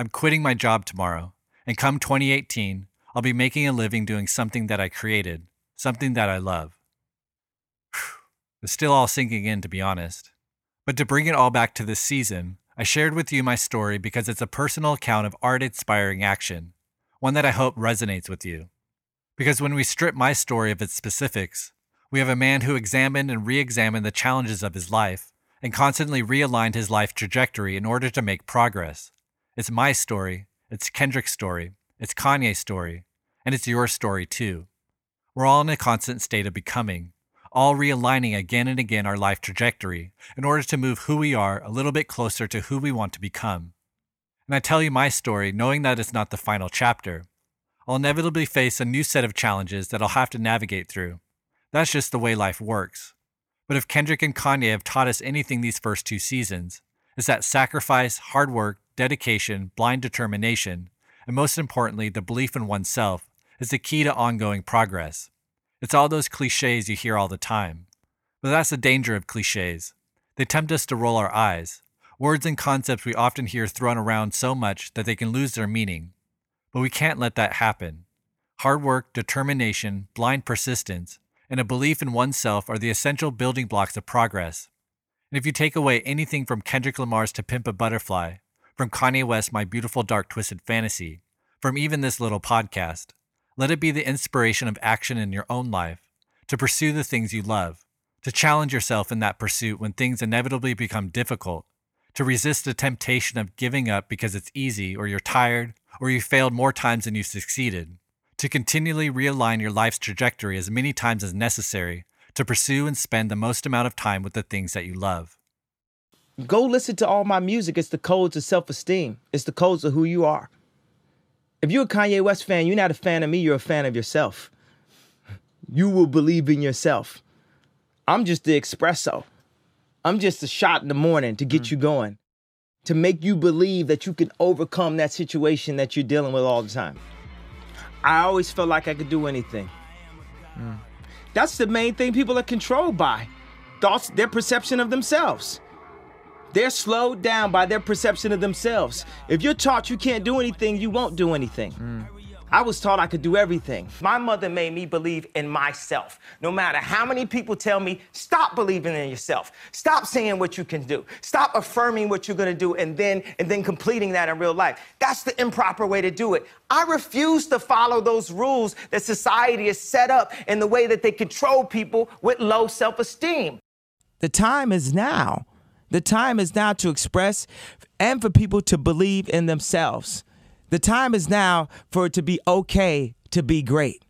I'm quitting my job tomorrow, and come 2018, I'll be making a living doing something that I created, something that I love. It's still all sinking in, to be honest. But to bring it all back to this season, I shared with you my story because it's a personal account of art inspiring action, one that I hope resonates with you. Because when we strip my story of its specifics, we have a man who examined and re examined the challenges of his life and constantly realigned his life trajectory in order to make progress. It's my story, it's Kendrick's story, it's Kanye's story, and it's your story too. We're all in a constant state of becoming, all realigning again and again our life trajectory in order to move who we are a little bit closer to who we want to become. And I tell you my story knowing that it's not the final chapter. I'll inevitably face a new set of challenges that I'll have to navigate through. That's just the way life works. But if Kendrick and Kanye have taught us anything these first two seasons, it's that sacrifice, hard work, dedication, blind determination, and most importantly, the belief in oneself is the key to ongoing progress. It's all those cliches you hear all the time. But that's the danger of cliches. They tempt us to roll our eyes. Words and concepts we often hear thrown around so much that they can lose their meaning. But we can't let that happen. Hard work, determination, blind persistence, and a belief in oneself are the essential building blocks of progress. And if you take away anything from Kendrick Lamar's To Pimp a Butterfly, from Kanye West, My Beautiful Dark Twisted Fantasy, from even this little podcast, let it be the inspiration of action in your own life, to pursue the things you love, to challenge yourself in that pursuit when things inevitably become difficult, to resist the temptation of giving up because it's easy or you're tired or you failed more times than you succeeded, to continually realign your life's trajectory as many times as necessary to pursue and spend the most amount of time with the things that you love. Go listen to all my music. It's the codes of self esteem, it's the codes of who you are. If you're a Kanye West fan, you're not a fan of me, you're a fan of yourself. You will believe in yourself. I'm just the espresso. I'm just a shot in the morning to get mm. you going, to make you believe that you can overcome that situation that you're dealing with all the time. I always felt like I could do anything. Mm. That's the main thing people are controlled by thoughts, their perception of themselves. They're slowed down by their perception of themselves. If you're taught you can't do anything, you won't do anything. Mm. I was taught I could do everything. My mother made me believe in myself. No matter how many people tell me, stop believing in yourself. Stop saying what you can do. Stop affirming what you're gonna do and then and then completing that in real life. That's the improper way to do it. I refuse to follow those rules that society has set up in the way that they control people with low self-esteem. The time is now. The time is now to express and for people to believe in themselves. The time is now for it to be okay to be great.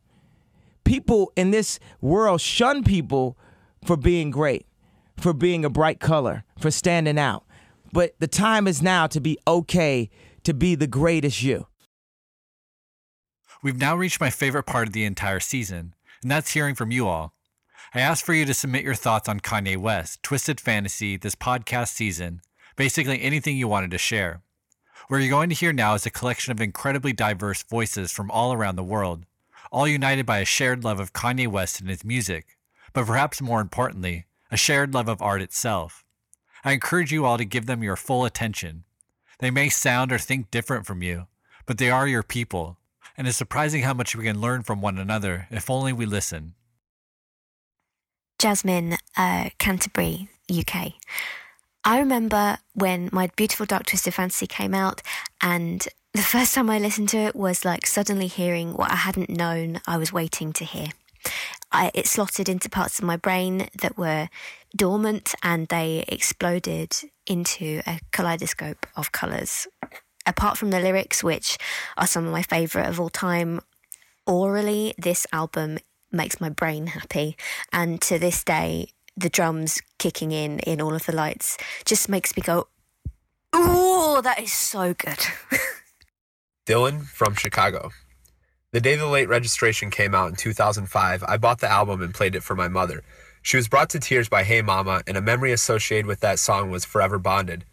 People in this world shun people for being great, for being a bright color, for standing out. But the time is now to be okay to be the greatest you. We've now reached my favorite part of the entire season, and that's hearing from you all. I asked for you to submit your thoughts on Kanye West, Twisted Fantasy, this podcast season, basically anything you wanted to share. What you're going to hear now is a collection of incredibly diverse voices from all around the world, all united by a shared love of Kanye West and his music, but perhaps more importantly, a shared love of art itself. I encourage you all to give them your full attention. They may sound or think different from you, but they are your people, and it's surprising how much we can learn from one another if only we listen. Jasmine, uh, Canterbury, UK. I remember when my beautiful Dark Twisted Fantasy came out, and the first time I listened to it was like suddenly hearing what I hadn't known I was waiting to hear. I, it slotted into parts of my brain that were dormant and they exploded into a kaleidoscope of colours. Apart from the lyrics, which are some of my favourite of all time, orally, this album makes my brain happy. And to this day, the drums kicking in in all of the lights just makes me go, "Ooh, that is so good." Dylan from Chicago. The day the late registration came out in 2005, I bought the album and played it for my mother. She was brought to tears by Hey Mama, and a memory associated with that song was forever bonded.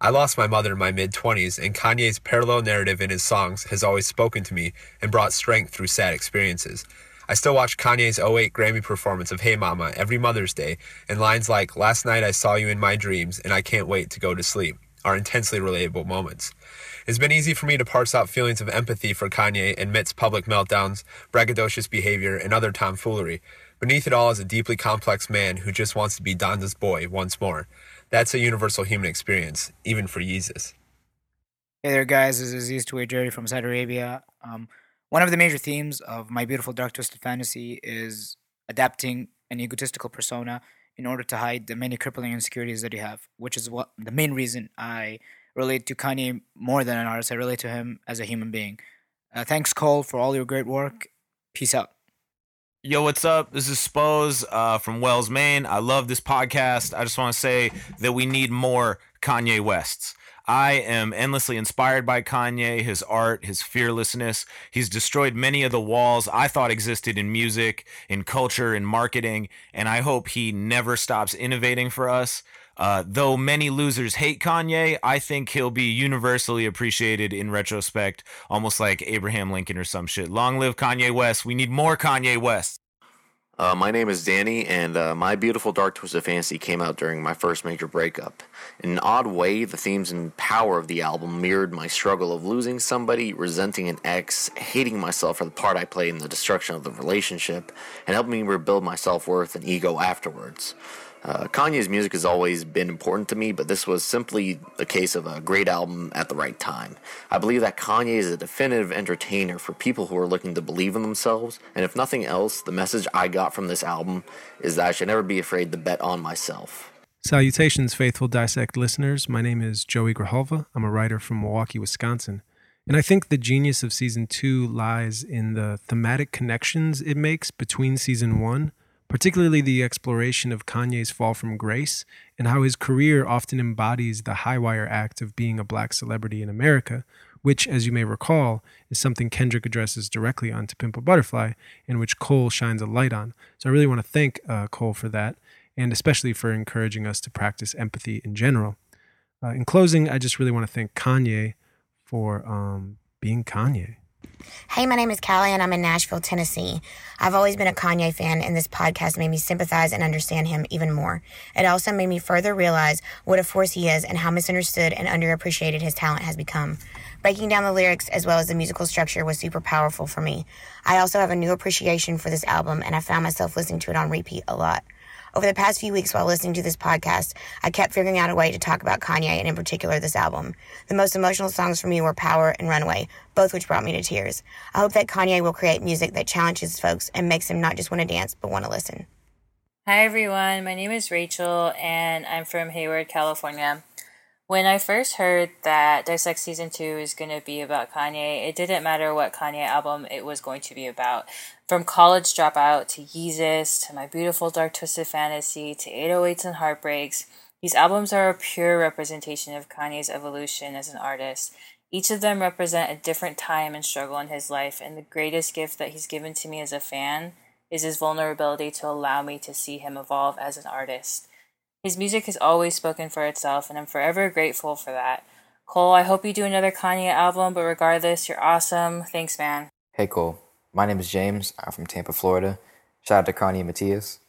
I lost my mother in my mid 20s, and Kanye's parallel narrative in his songs has always spoken to me and brought strength through sad experiences. I still watch Kanye's 08 Grammy performance of Hey Mama every Mother's Day, and lines like, Last night I saw you in my dreams, and I can't wait to go to sleep, are intensely relatable moments. It's been easy for me to parse out feelings of empathy for Kanye amidst public meltdowns, braggadocious behavior, and other tomfoolery. Beneath it all is a deeply complex man who just wants to be Donda's boy once more. That's a universal human experience, even for Yeezus. Hey there, guys. This is Aziz Jerry from Saudi Arabia. Um, one of the major themes of My Beautiful Dark Twisted Fantasy is adapting an egotistical persona in order to hide the many crippling insecurities that you have, which is what the main reason I relate to Kanye more than an artist. I relate to him as a human being. Uh, thanks, Cole, for all your great work. Peace out. Yo, what's up? This is Spose uh, from Wells, Maine. I love this podcast. I just want to say that we need more Kanye Wests. I am endlessly inspired by Kanye, his art, his fearlessness. He's destroyed many of the walls I thought existed in music, in culture, in marketing, and I hope he never stops innovating for us. Uh, though many losers hate Kanye, I think he'll be universally appreciated in retrospect, almost like Abraham Lincoln or some shit. Long live Kanye West. We need more Kanye West. Uh, my name is Danny, and uh, My Beautiful Dark Twisted Fantasy came out during my first major breakup. In an odd way, the themes and power of the album mirrored my struggle of losing somebody, resenting an ex, hating myself for the part I played in the destruction of the relationship, and helped me rebuild my self worth and ego afterwards. Uh, Kanye's music has always been important to me, but this was simply a case of a great album at the right time. I believe that Kanye is a definitive entertainer for people who are looking to believe in themselves, and if nothing else, the message I got from this album is that I should never be afraid to bet on myself. Salutations, faithful Dissect listeners. My name is Joey Grijalva. I'm a writer from Milwaukee, Wisconsin. And I think the genius of season two lies in the thematic connections it makes between season one particularly the exploration of Kanye's fall from grace and how his career often embodies the high wire act of being a black celebrity in America, which, as you may recall, is something Kendrick addresses directly on To Pimp a Butterfly and which Cole shines a light on. So I really want to thank uh, Cole for that and especially for encouraging us to practice empathy in general. Uh, in closing, I just really want to thank Kanye for um, being Kanye. Hey, my name is Callie, and I'm in Nashville, Tennessee. I've always been a Kanye fan, and this podcast made me sympathize and understand him even more. It also made me further realize what a force he is and how misunderstood and underappreciated his talent has become. Breaking down the lyrics as well as the musical structure was super powerful for me. I also have a new appreciation for this album, and I found myself listening to it on repeat a lot. Over the past few weeks while listening to this podcast, I kept figuring out a way to talk about Kanye and in particular this album. The most emotional songs for me were Power and Runaway, both which brought me to tears. I hope that Kanye will create music that challenges folks and makes them not just want to dance, but want to listen. Hi everyone, my name is Rachel and I'm from Hayward, California. When I first heard that Dissect Season 2 is going to be about Kanye, it didn't matter what Kanye album it was going to be about. From College Dropout to Yeezus to My Beautiful Dark Twisted Fantasy to 808s and Heartbreaks, these albums are a pure representation of Kanye's evolution as an artist. Each of them represent a different time and struggle in his life, and the greatest gift that he's given to me as a fan is his vulnerability to allow me to see him evolve as an artist. His music has always spoken for itself, and I'm forever grateful for that. Cole, I hope you do another Kanye album, but regardless, you're awesome. Thanks, man. Hey, Cole. My name is James. I'm from Tampa, Florida. Shout out to Kanye and Matthias.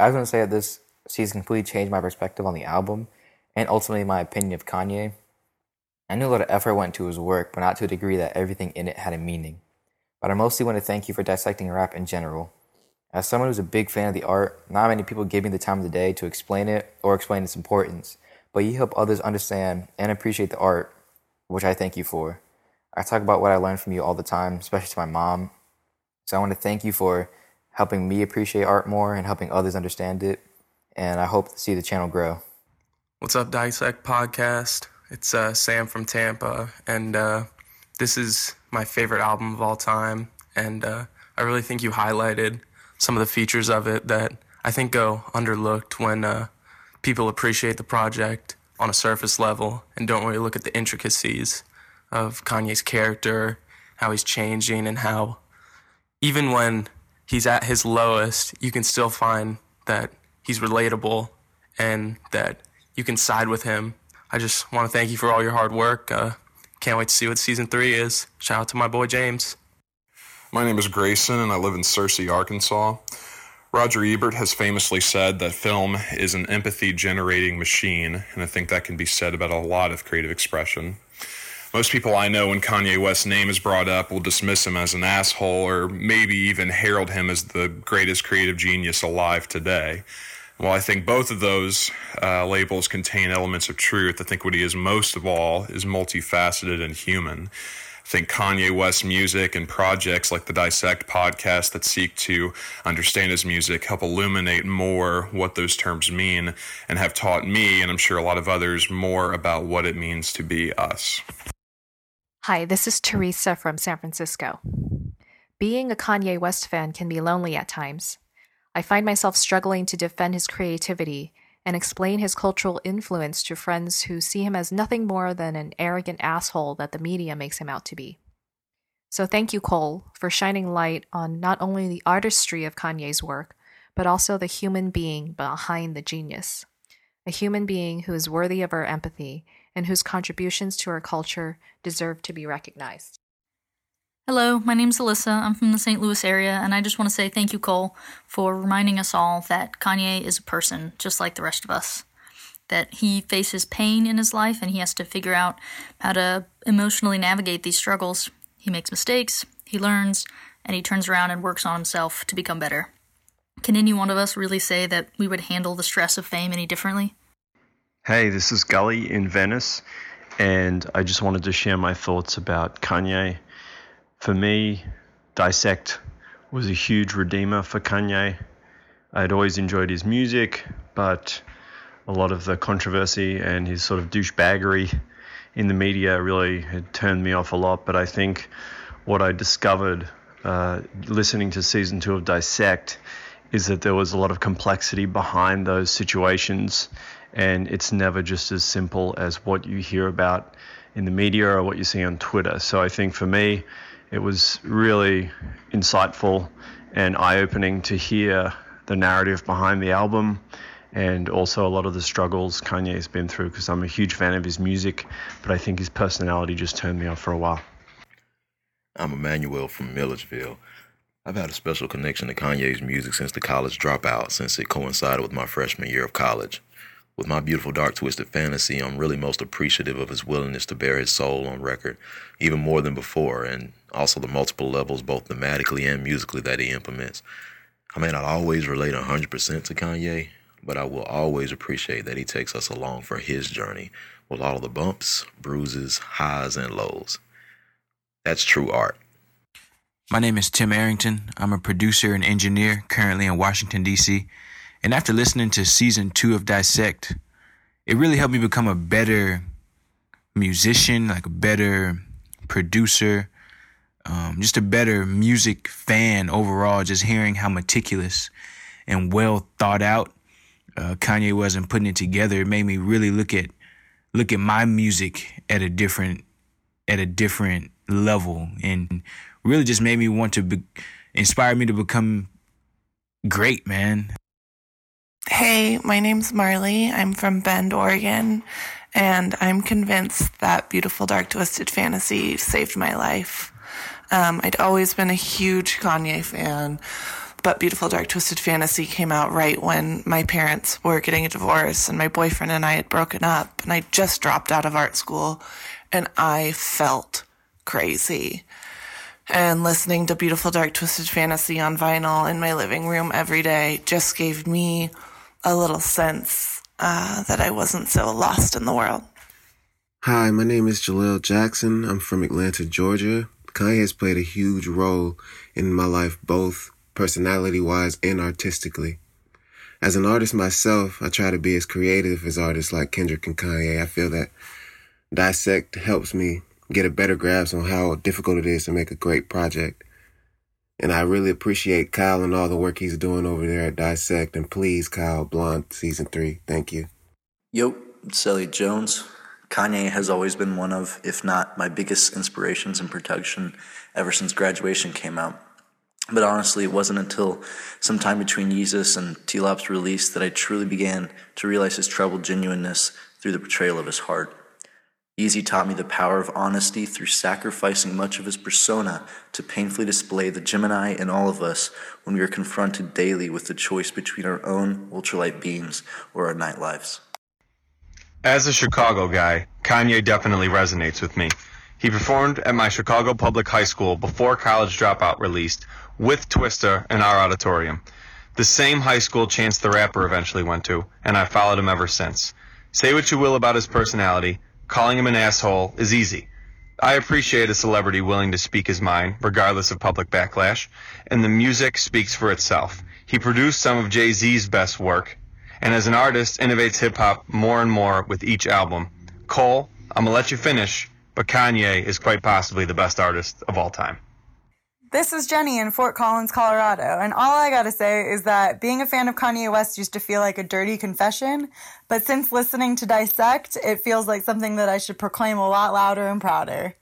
I was going to say that this season completely changed my perspective on the album and ultimately my opinion of Kanye. I knew a lot of effort went into his work, but not to a degree that everything in it had a meaning. But I mostly want to thank you for dissecting rap in general. As someone who's a big fan of the art, not many people give me the time of the day to explain it or explain its importance, but you help others understand and appreciate the art, which I thank you for. I talk about what I learned from you all the time, especially to my mom. So I want to thank you for helping me appreciate art more and helping others understand it. And I hope to see the channel grow. What's up, Dissect Podcast? It's uh, Sam from Tampa, and uh, this is my favorite album of all time. And uh, I really think you highlighted some of the features of it that I think go underlooked when uh, people appreciate the project on a surface level and don't really look at the intricacies of Kanye's character, how he's changing, and how even when he's at his lowest, you can still find that he's relatable and that you can side with him. I just want to thank you for all your hard work. Uh, can't wait to see what season three is. Shout out to my boy James. My name is Grayson, and I live in Searcy, Arkansas. Roger Ebert has famously said that film is an empathy generating machine, and I think that can be said about a lot of creative expression. Most people I know, when Kanye West's name is brought up, will dismiss him as an asshole or maybe even herald him as the greatest creative genius alive today. While I think both of those uh, labels contain elements of truth, I think what he is most of all is multifaceted and human. I think Kanye West's music and projects like the Dissect podcast that seek to understand his music help illuminate more what those terms mean and have taught me, and I'm sure a lot of others, more about what it means to be us. Hi, this is Teresa from San Francisco. Being a Kanye West fan can be lonely at times. I find myself struggling to defend his creativity and explain his cultural influence to friends who see him as nothing more than an arrogant asshole that the media makes him out to be. So thank you, Cole, for shining light on not only the artistry of Kanye's work, but also the human being behind the genius. A human being who is worthy of our empathy and whose contributions to our culture deserve to be recognized. Hello, my name's Alyssa. I'm from the St. Louis area, and I just want to say thank you, Cole, for reminding us all that Kanye is a person just like the rest of us. That he faces pain in his life and he has to figure out how to emotionally navigate these struggles. He makes mistakes, he learns, and he turns around and works on himself to become better. Can any one of us really say that we would handle the stress of fame any differently? Hey, this is Gully in Venice, and I just wanted to share my thoughts about Kanye. For me, Dissect was a huge redeemer for Kanye. I'd always enjoyed his music, but a lot of the controversy and his sort of douchebaggery in the media really had turned me off a lot. But I think what I discovered uh, listening to season two of Dissect is that there was a lot of complexity behind those situations and it's never just as simple as what you hear about in the media or what you see on Twitter. So I think for me, it was really insightful and eye opening to hear the narrative behind the album and also a lot of the struggles Kanye's been through because I'm a huge fan of his music, but I think his personality just turned me off for a while. I'm Emmanuel from Milledgeville. I've had a special connection to Kanye's music since the college dropout, since it coincided with my freshman year of college. With my beautiful dark twisted fantasy, I'm really most appreciative of his willingness to bear his soul on record, even more than before, and also the multiple levels, both thematically and musically, that he implements. I may not always relate 100% to Kanye, but I will always appreciate that he takes us along for his journey with all the bumps, bruises, highs, and lows. That's true art. My name is Tim Arrington. I'm a producer and engineer currently in Washington, D.C. And after listening to season two of Dissect, it really helped me become a better musician, like a better producer, um, just a better music fan overall. Just hearing how meticulous and well thought out uh, Kanye was in putting it together, it made me really look at look at my music at a different at a different level, and really just made me want to be, inspire me to become great, man. Hey, my name's Marley. I'm from Bend, Oregon, and I'm convinced that Beautiful Dark Twisted Fantasy saved my life. Um, I'd always been a huge Kanye fan, but Beautiful Dark Twisted Fantasy came out right when my parents were getting a divorce and my boyfriend and I had broken up, and I just dropped out of art school, and I felt crazy. And listening to Beautiful Dark Twisted Fantasy on vinyl in my living room every day just gave me a little sense uh, that I wasn't so lost in the world. Hi, my name is Jaleel Jackson. I'm from Atlanta, Georgia. Kanye has played a huge role in my life, both personality wise and artistically. As an artist myself, I try to be as creative as artists like Kendrick and Kanye. I feel that Dissect helps me get a better grasp on how difficult it is to make a great project. And I really appreciate Kyle and all the work he's doing over there at Dissect. And please, Kyle Blunt, season three. Thank you. Yo, it's Jones. Kanye has always been one of, if not my biggest inspirations in production ever since graduation came out. But honestly, it wasn't until sometime between Yeezus and TLOP's release that I truly began to realize his troubled genuineness through the portrayal of his heart. Yeezy taught me the power of honesty through sacrificing much of his persona to painfully display the Gemini in all of us when we are confronted daily with the choice between our own ultralight beams or our night lives. As a Chicago guy, Kanye definitely resonates with me. He performed at my Chicago Public High School before College Dropout released with Twista in our auditorium. The same high school Chance the Rapper eventually went to, and I followed him ever since. Say what you will about his personality, calling him an asshole is easy. I appreciate a celebrity willing to speak his mind, regardless of public backlash, and the music speaks for itself. He produced some of Jay Z's best work, and as an artist, innovates hip hop more and more with each album. Cole, I'm gonna let you finish, but Kanye is quite possibly the best artist of all time. This is Jenny in Fort Collins, Colorado, and all I gotta say is that being a fan of Kanye West used to feel like a dirty confession, but since listening to Dissect, it feels like something that I should proclaim a lot louder and prouder.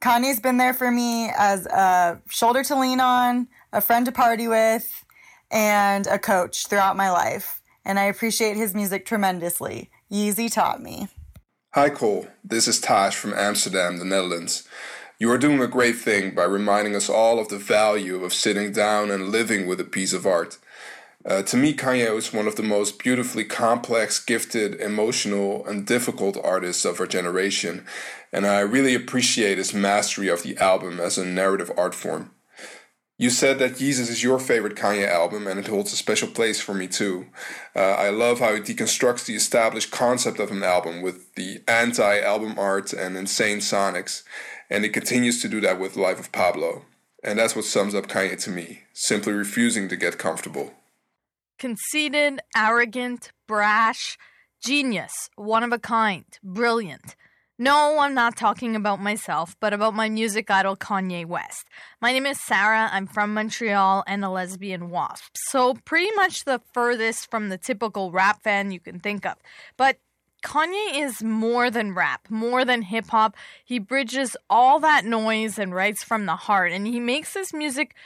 Kanye's been there for me as a shoulder to lean on, a friend to party with, and a coach throughout my life, and I appreciate his music tremendously. Yeezy taught me. Hi, Cole. This is Taj from Amsterdam, the Netherlands. You are doing a great thing by reminding us all of the value of sitting down and living with a piece of art. Uh, to me, Kanye is one of the most beautifully complex, gifted, emotional, and difficult artists of our generation, and I really appreciate his mastery of the album as a narrative art form. You said that Yeezus is your favorite Kanye album, and it holds a special place for me too. Uh, I love how he deconstructs the established concept of an album with the anti album art and insane sonics, and he continues to do that with Life of Pablo. And that's what sums up Kanye to me simply refusing to get comfortable. Conceited, arrogant, brash, genius, one of a kind, brilliant. No, I'm not talking about myself, but about my music idol Kanye West. My name is Sarah, I'm from Montreal and a lesbian wasp, so pretty much the furthest from the typical rap fan you can think of. But Kanye is more than rap, more than hip hop. He bridges all that noise and writes from the heart, and he makes his music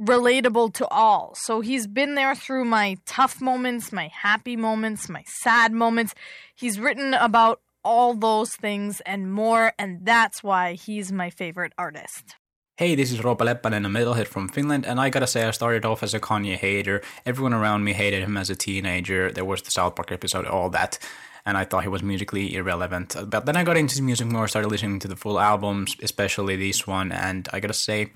relatable to all. So he's been there through my tough moments, my happy moments, my sad moments. He's written about all those things and more, and that's why he's my favorite artist. Hey, this is Roope Leppänen, a metalhead from Finland, and I gotta say, I started off as a Kanye hater. Everyone around me hated him as a teenager. There was the South Park episode, all that, and I thought he was musically irrelevant. But then I got into his music more, started listening to the full albums, especially this one, and I gotta say,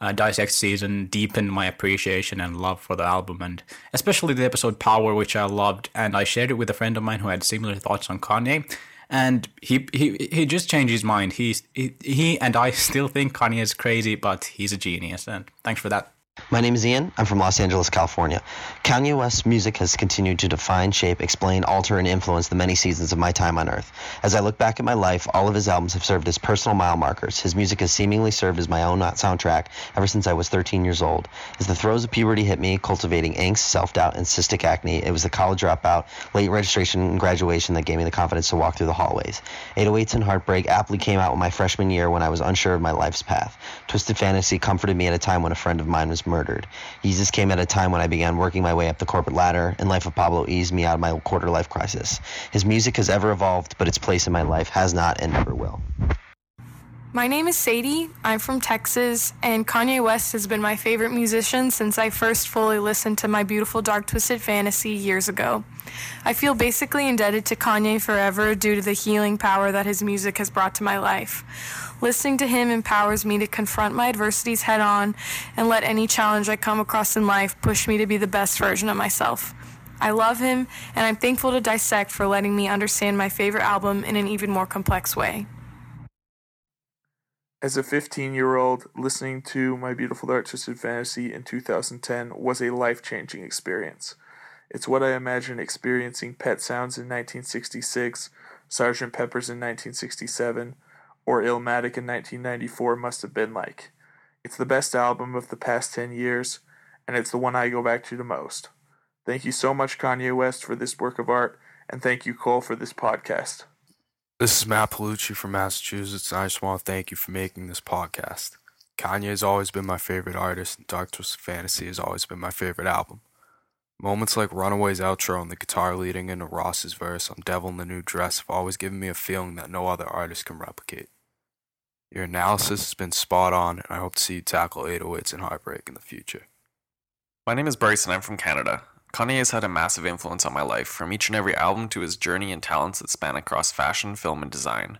uh, Dissect season deepened my appreciation and love for the album, and especially the episode Power, which I loved. And I shared it with a friend of mine who had similar thoughts on Kanye, and he he he just changed his mind. He's he, he and I still think Kanye is crazy, but he's a genius. And thanks for that. My name is Ian. I'm from Los Angeles, California. Kanye West's music has continued to define, shape, explain, alter, and influence the many seasons of my time on Earth. As I look back at my life, all of his albums have served as personal mile markers. His music has seemingly served as my own soundtrack ever since I was 13 years old. As the throes of puberty hit me, cultivating angst, self doubt, and cystic acne, it was the college dropout, late registration, and graduation that gave me the confidence to walk through the hallways. 808s and Heartbreak aptly came out in my freshman year when I was unsure of my life's path. Twisted Fantasy comforted me at a time when a friend of mine was murdered. Yeezus came at a time when I began working my way up the corporate ladder, and Life of Pablo eased me out of my quarter life crisis. His music has ever evolved, but its place in my life has not and never will. My name is Sadie. I'm from Texas, and Kanye West has been my favorite musician since I first fully listened to My Beautiful Dark Twisted Fantasy years ago. I feel basically indebted to Kanye forever due to the healing power that his music has brought to my life. Listening to him empowers me to confront my adversities head on and let any challenge I come across in life push me to be the best version of myself. I love him, and I'm thankful to Dissect for letting me understand my favorite album in an even more complex way. As a 15 year old, listening to My Beautiful Dark Twisted Fantasy in 2010 was a life changing experience. It's what I imagine experiencing Pet Sounds in 1966, Sgt. Pepper's in 1967, or Illmatic in 1994 must have been like. It's the best album of the past 10 years, and it's the one I go back to the most. Thank you so much, Kanye West, for this work of art, and thank you, Cole, for this podcast. This is Matt Palucci from Massachusetts, and I just want to thank you for making this podcast. Kanye has always been my favorite artist, and Dark Twisted Fantasy has always been my favorite album. Moments like Runaway's outro and the guitar leading into Ross's verse on Devil in the New Dress have always given me a feeling that no other artist can replicate. Your analysis has been spot on, and I hope to see you tackle 808s and heartbreak in the future. My name is Bryce, and I'm from Canada. Kanye has had a massive influence on my life, from each and every album to his journey and talents that span across fashion, film, and design.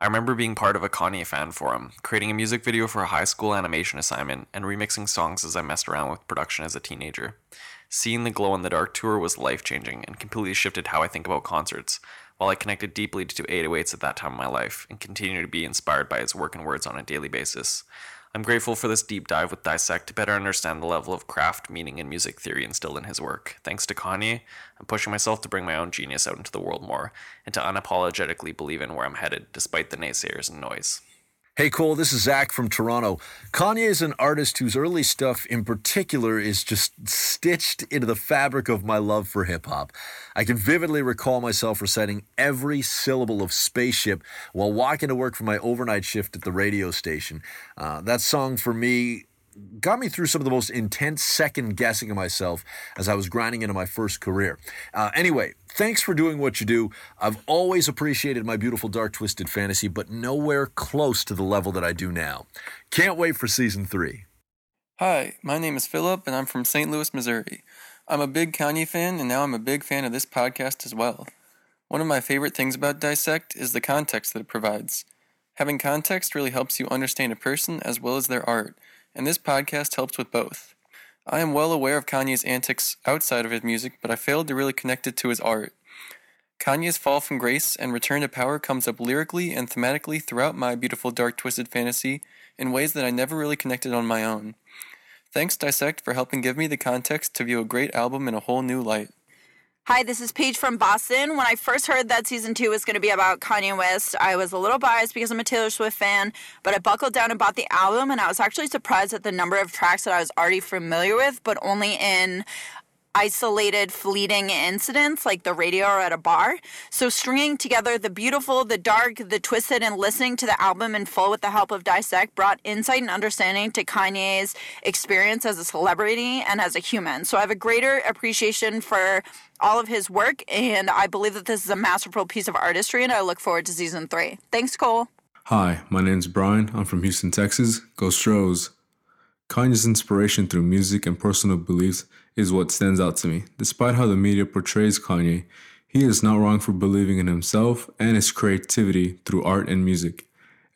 I remember being part of a Kanye fan forum, creating a music video for a high school animation assignment, and remixing songs as I messed around with production as a teenager. Seeing the Glow in the Dark tour was life changing and completely shifted how I think about concerts, while I connected deeply to 808s at that time of my life and continue to be inspired by his work and words on a daily basis. I'm grateful for this deep dive with Dissect to better understand the level of craft, meaning, and music theory instilled in his work. Thanks to Kanye, I'm pushing myself to bring my own genius out into the world more and to unapologetically believe in where I'm headed, despite the naysayers and noise. Hey, Cole, this is Zach from Toronto. Kanye is an artist whose early stuff in particular is just stitched into the fabric of my love for hip hop. I can vividly recall myself reciting every syllable of Spaceship while walking to work for my overnight shift at the radio station. Uh, that song for me got me through some of the most intense second guessing of myself as I was grinding into my first career. Uh, anyway, thanks for doing what you do. I've always appreciated my beautiful dark twisted fantasy, but nowhere close to the level that I do now. Can't wait for season three. Hi, my name is Philip, and I'm from St. Louis, Missouri. I'm a big Kanye fan, and now I'm a big fan of this podcast as well. One of my favorite things about Dissect is the context that it provides. Having context really helps you understand a person as well as their art and this podcast helps with both. I am well aware of Kanye's antics outside of his music, but I failed to really connect it to his art. Kanye's fall from grace and return to power comes up lyrically and thematically throughout my beautiful dark twisted fantasy in ways that I never really connected on my own. Thanks Dissect for helping give me the context to view a great album in a whole new light. Hi, this is Paige from Boston. When I first heard that season two was going to be about Kanye West, I was a little biased because I'm a Taylor Swift fan, but I buckled down and bought the album, and I was actually surprised at the number of tracks that I was already familiar with, but only in isolated, fleeting incidents like the radio or at a bar. So, stringing together the beautiful, the dark, the twisted, and listening to the album in full with the help of Dissect brought insight and understanding to Kanye's experience as a celebrity and as a human. So, I have a greater appreciation for all of his work, and I believe that this is a masterful piece of artistry, and I look forward to season three. Thanks, Cole. Hi, my name's Brian. I'm from Houston, Texas. Go Stros. Kanye's inspiration through music and personal beliefs is what stands out to me. Despite how the media portrays Kanye, he is not wrong for believing in himself and his creativity through art and music.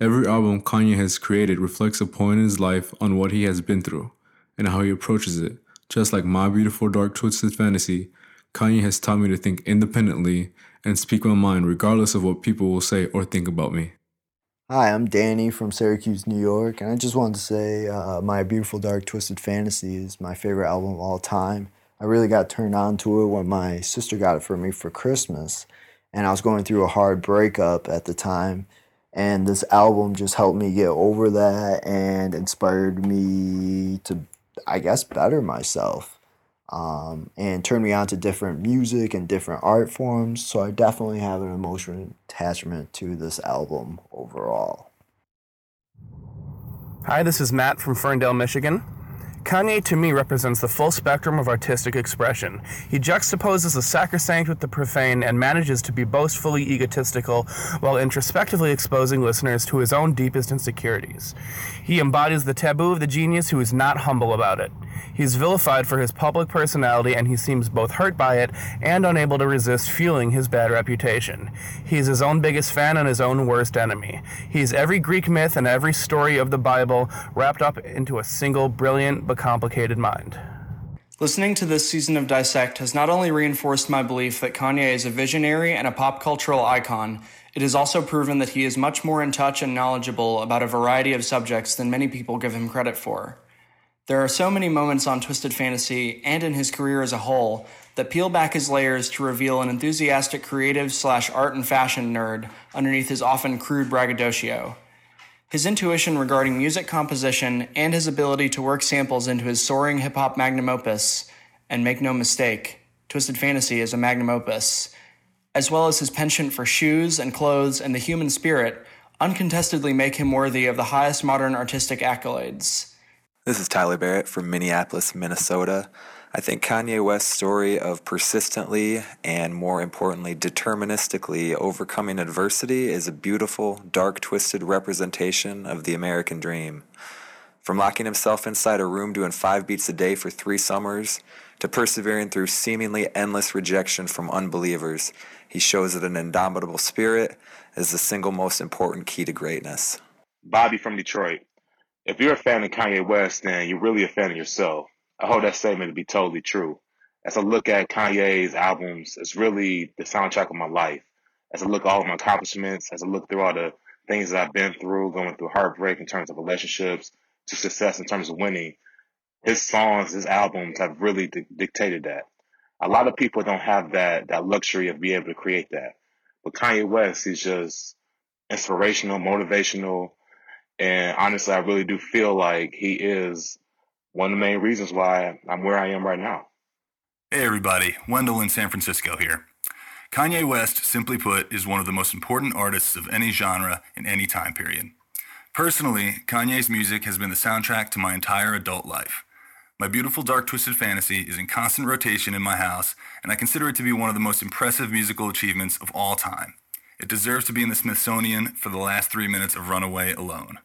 Every album Kanye has created reflects a point in his life on what he has been through and how he approaches it. Just like my beautiful dark twisted fantasy, Kanye has taught me to think independently and speak my mind regardless of what people will say or think about me. Hi, I'm Danny from Syracuse, New York, and I just wanted to say uh, My Beautiful Dark Twisted Fantasy is my favorite album of all time. I really got turned on to it when my sister got it for me for Christmas, and I was going through a hard breakup at the time, and this album just helped me get over that and inspired me to, I guess, better myself um, and turned me on to different music and different art forms. So I definitely have an emotional attachment to this album overall. Hi, this is Matt from Ferndale, Michigan. Kanye to me represents the full spectrum of artistic expression. He juxtaposes the sacrosanct with the profane and manages to be boastfully egotistical while introspectively exposing listeners to his own deepest insecurities. He embodies the taboo of the genius who is not humble about it. He's vilified for his public personality and he seems both hurt by it and unable to resist fueling his bad reputation. He's his own biggest fan and his own worst enemy. He's every Greek myth and every story of the Bible wrapped up into a single brilliant but complicated mind. Listening to this season of Dissect has not only reinforced my belief that Kanye is a visionary and a pop cultural icon, it has also proven that he is much more in touch and knowledgeable about a variety of subjects than many people give him credit for. There are so many moments on Twisted Fantasy and in his career as a whole that peel back his layers to reveal an enthusiastic creative slash art and fashion nerd underneath his often crude braggadocio. His intuition regarding music composition and his ability to work samples into his soaring hip hop magnum opus, and make no mistake, Twisted Fantasy is a magnum opus, as well as his penchant for shoes and clothes and the human spirit, uncontestedly make him worthy of the highest modern artistic accolades. This is Tyler Barrett from Minneapolis, Minnesota. I think Kanye West's story of persistently and more importantly, deterministically overcoming adversity is a beautiful, dark, twisted representation of the American dream. From locking himself inside a room doing five beats a day for three summers to persevering through seemingly endless rejection from unbelievers, he shows that an indomitable spirit is the single most important key to greatness. Bobby from Detroit. If you're a fan of Kanye West, then you're really a fan of yourself. I hold that statement to be totally true. As I look at Kanye's albums, it's really the soundtrack of my life. As I look at all of my accomplishments, as I look through all the things that I've been through, going through heartbreak in terms of relationships, to success in terms of winning, his songs, his albums have really di- dictated that. A lot of people don't have that that luxury of being able to create that. But Kanye West is just inspirational, motivational, and honestly, I really do feel like he is one of the main reasons why I'm where I am right now. Hey, everybody. Wendell in San Francisco here. Kanye West, simply put, is one of the most important artists of any genre in any time period. Personally, Kanye's music has been the soundtrack to my entire adult life. My beautiful dark twisted fantasy is in constant rotation in my house, and I consider it to be one of the most impressive musical achievements of all time. It deserves to be in the Smithsonian for the last three minutes of Runaway alone.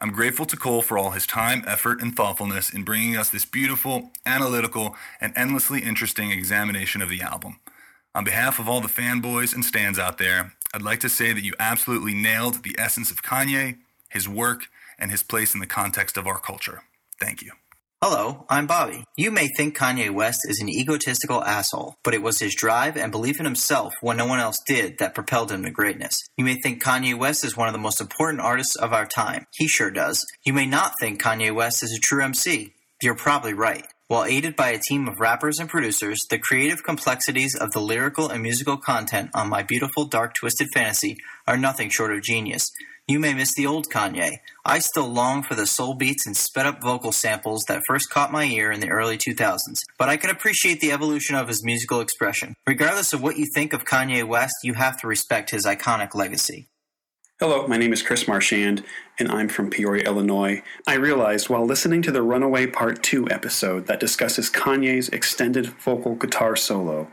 I'm grateful to Cole for all his time, effort, and thoughtfulness in bringing us this beautiful, analytical, and endlessly interesting examination of the album. On behalf of all the fanboys and stands out there, I'd like to say that you absolutely nailed the essence of Kanye, his work, and his place in the context of our culture. Thank you. Hello, I'm Bobby. You may think Kanye West is an egotistical asshole, but it was his drive and belief in himself when no one else did that propelled him to greatness. You may think Kanye West is one of the most important artists of our time. He sure does. You may not think Kanye West is a true MC. You're probably right. While aided by a team of rappers and producers, the creative complexities of the lyrical and musical content on My Beautiful Dark Twisted Fantasy are nothing short of genius. You may miss the old Kanye. I still long for the soul beats and sped up vocal samples that first caught my ear in the early 2000s, but I can appreciate the evolution of his musical expression. Regardless of what you think of Kanye West, you have to respect his iconic legacy. Hello, my name is Chris Marchand, and I'm from Peoria, Illinois. I realized while listening to the Runaway Part 2 episode that discusses Kanye's extended vocal guitar solo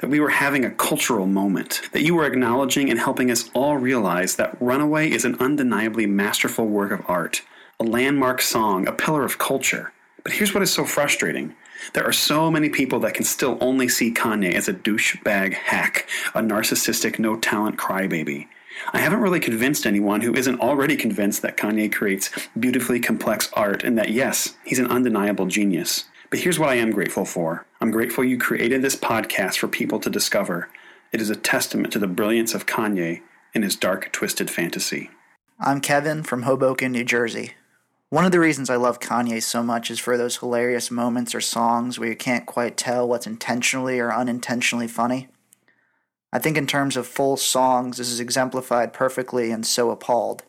that we were having a cultural moment, that you were acknowledging and helping us all realize that Runaway is an undeniably masterful work of art, a landmark song, a pillar of culture. But here's what is so frustrating. There are so many people that can still only see Kanye as a douchebag hack, a narcissistic, no talent crybaby. I haven't really convinced anyone who isn't already convinced that Kanye creates beautifully complex art and that, yes, he's an undeniable genius. But here's what I am grateful for I'm grateful you created this podcast for people to discover. It is a testament to the brilliance of Kanye and his dark, twisted fantasy. I'm Kevin from Hoboken, New Jersey. One of the reasons I love Kanye so much is for those hilarious moments or songs where you can't quite tell what's intentionally or unintentionally funny. I think, in terms of full songs, this is exemplified perfectly in So Appalled.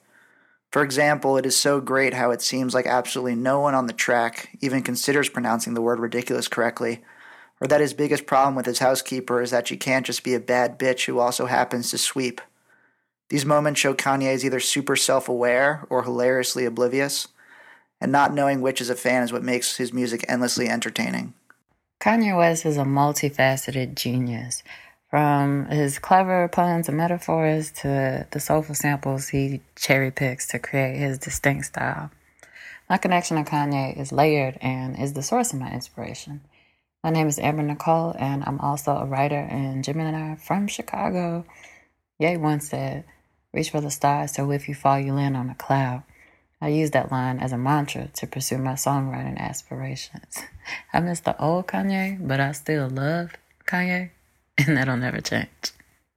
For example, it is so great how it seems like absolutely no one on the track even considers pronouncing the word ridiculous correctly, or that his biggest problem with his housekeeper is that she can't just be a bad bitch who also happens to sweep. These moments show Kanye is either super self aware or hilariously oblivious. And not knowing which is a fan is what makes his music endlessly entertaining. Kanye West is a multifaceted genius. From his clever puns and metaphors to the soulful samples he cherry picks to create his distinct style. My connection to Kanye is layered and is the source of my inspiration. My name is Amber Nicole, and I'm also a writer and jimmy Gemini from Chicago. Ye once said, Reach for the stars so if you fall, you land on a cloud. I use that line as a mantra to pursue my songwriting aspirations. I miss the old Kanye, but I still love Kanye, and that'll never change.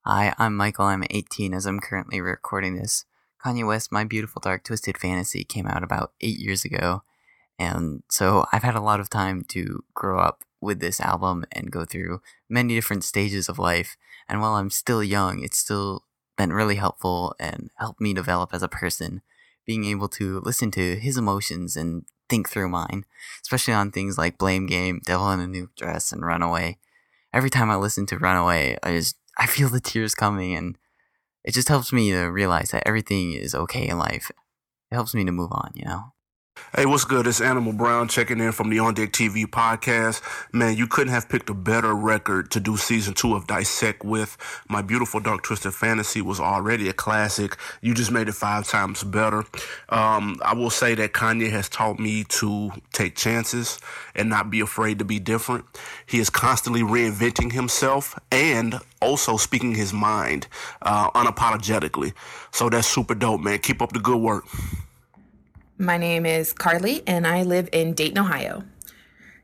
Hi, I'm Michael. I'm 18 as I'm currently recording this. Kanye West, My Beautiful Dark Twisted Fantasy came out about eight years ago. And so I've had a lot of time to grow up with this album and go through many different stages of life. And while I'm still young, it's still been really helpful and helped me develop as a person being able to listen to his emotions and think through mine, especially on things like Blame Game, Devil in a New Dress, and Runaway. Every time I listen to Runaway, I just I feel the tears coming, and it just helps me to realize that everything is okay in life. It helps me to move on, you know. Hey, what's good? It's Animal Brown checking in from the On Deck TV podcast. Man, you couldn't have picked a better record to do season two of Dissect with. My Beautiful Dark Twisted Fantasy was already a classic. You just made it five times better. Um, I will say that Kanye has taught me to take chances and not be afraid to be different. He is constantly reinventing himself and also speaking his mind uh, unapologetically. So that's super dope, man. Keep up the good work. My name is Carly, and I live in Dayton, Ohio.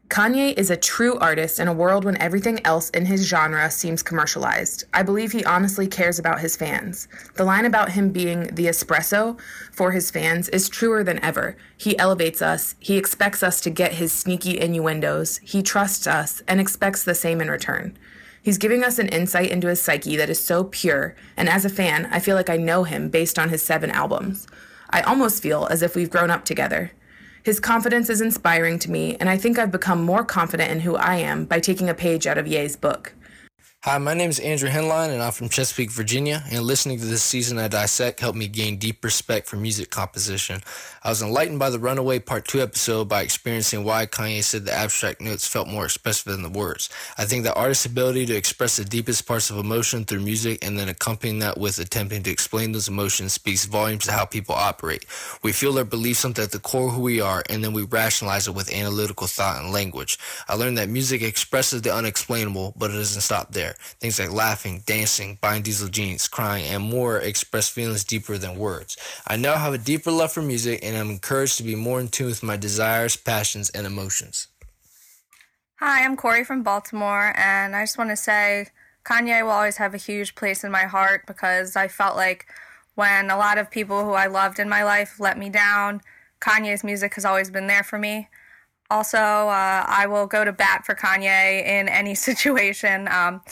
Kanye is a true artist in a world when everything else in his genre seems commercialized. I believe he honestly cares about his fans. The line about him being the espresso for his fans is truer than ever. He elevates us, he expects us to get his sneaky innuendos, he trusts us, and expects the same in return. He's giving us an insight into his psyche that is so pure, and as a fan, I feel like I know him based on his seven albums. I almost feel as if we've grown up together. His confidence is inspiring to me, and I think I've become more confident in who I am by taking a page out of Ye's book. Hi, my name is Andrew Henline, and I'm from Chesapeake, Virginia. And listening to this season of Dissect helped me gain deep respect for music composition. I was enlightened by the Runaway Part 2 episode by experiencing why Kanye said the abstract notes felt more expressive than the words. I think the artists' ability to express the deepest parts of emotion through music and then accompanying that with attempting to explain those emotions speaks volumes to how people operate. We feel their beliefs something at the core of who we are, and then we rationalize it with analytical thought and language. I learned that music expresses the unexplainable, but it doesn't stop there. Things like laughing, dancing, buying diesel jeans, crying, and more express feelings deeper than words. I now have a deeper love for music and I'm encouraged to be more in tune with my desires, passions, and emotions. Hi, I'm Corey from Baltimore, and I just want to say Kanye will always have a huge place in my heart because I felt like when a lot of people who I loved in my life let me down, Kanye's music has always been there for me. Also, uh, I will go to bat for Kanye in any situation. Um,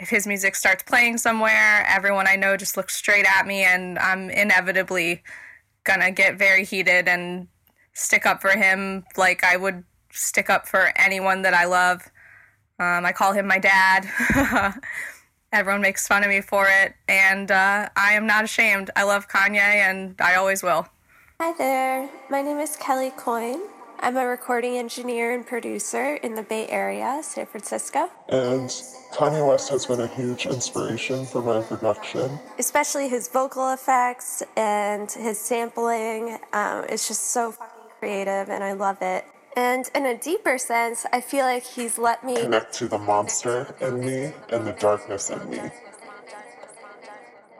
if his music starts playing somewhere, everyone I know just looks straight at me, and I'm inevitably gonna get very heated and stick up for him like I would stick up for anyone that I love. Um, I call him my dad. Everyone makes fun of me for it, and uh, I am not ashamed. I love Kanye, and I always will. Hi there. My name is Kelly Coyne. I'm a recording engineer and producer in the Bay Area, San Francisco. And Kanye West has been a huge inspiration for my production. Especially his vocal effects and his sampling. Um, it's just so fucking creative and I love it. And in a deeper sense, I feel like he's let me connect to the monster in me and the darkness in me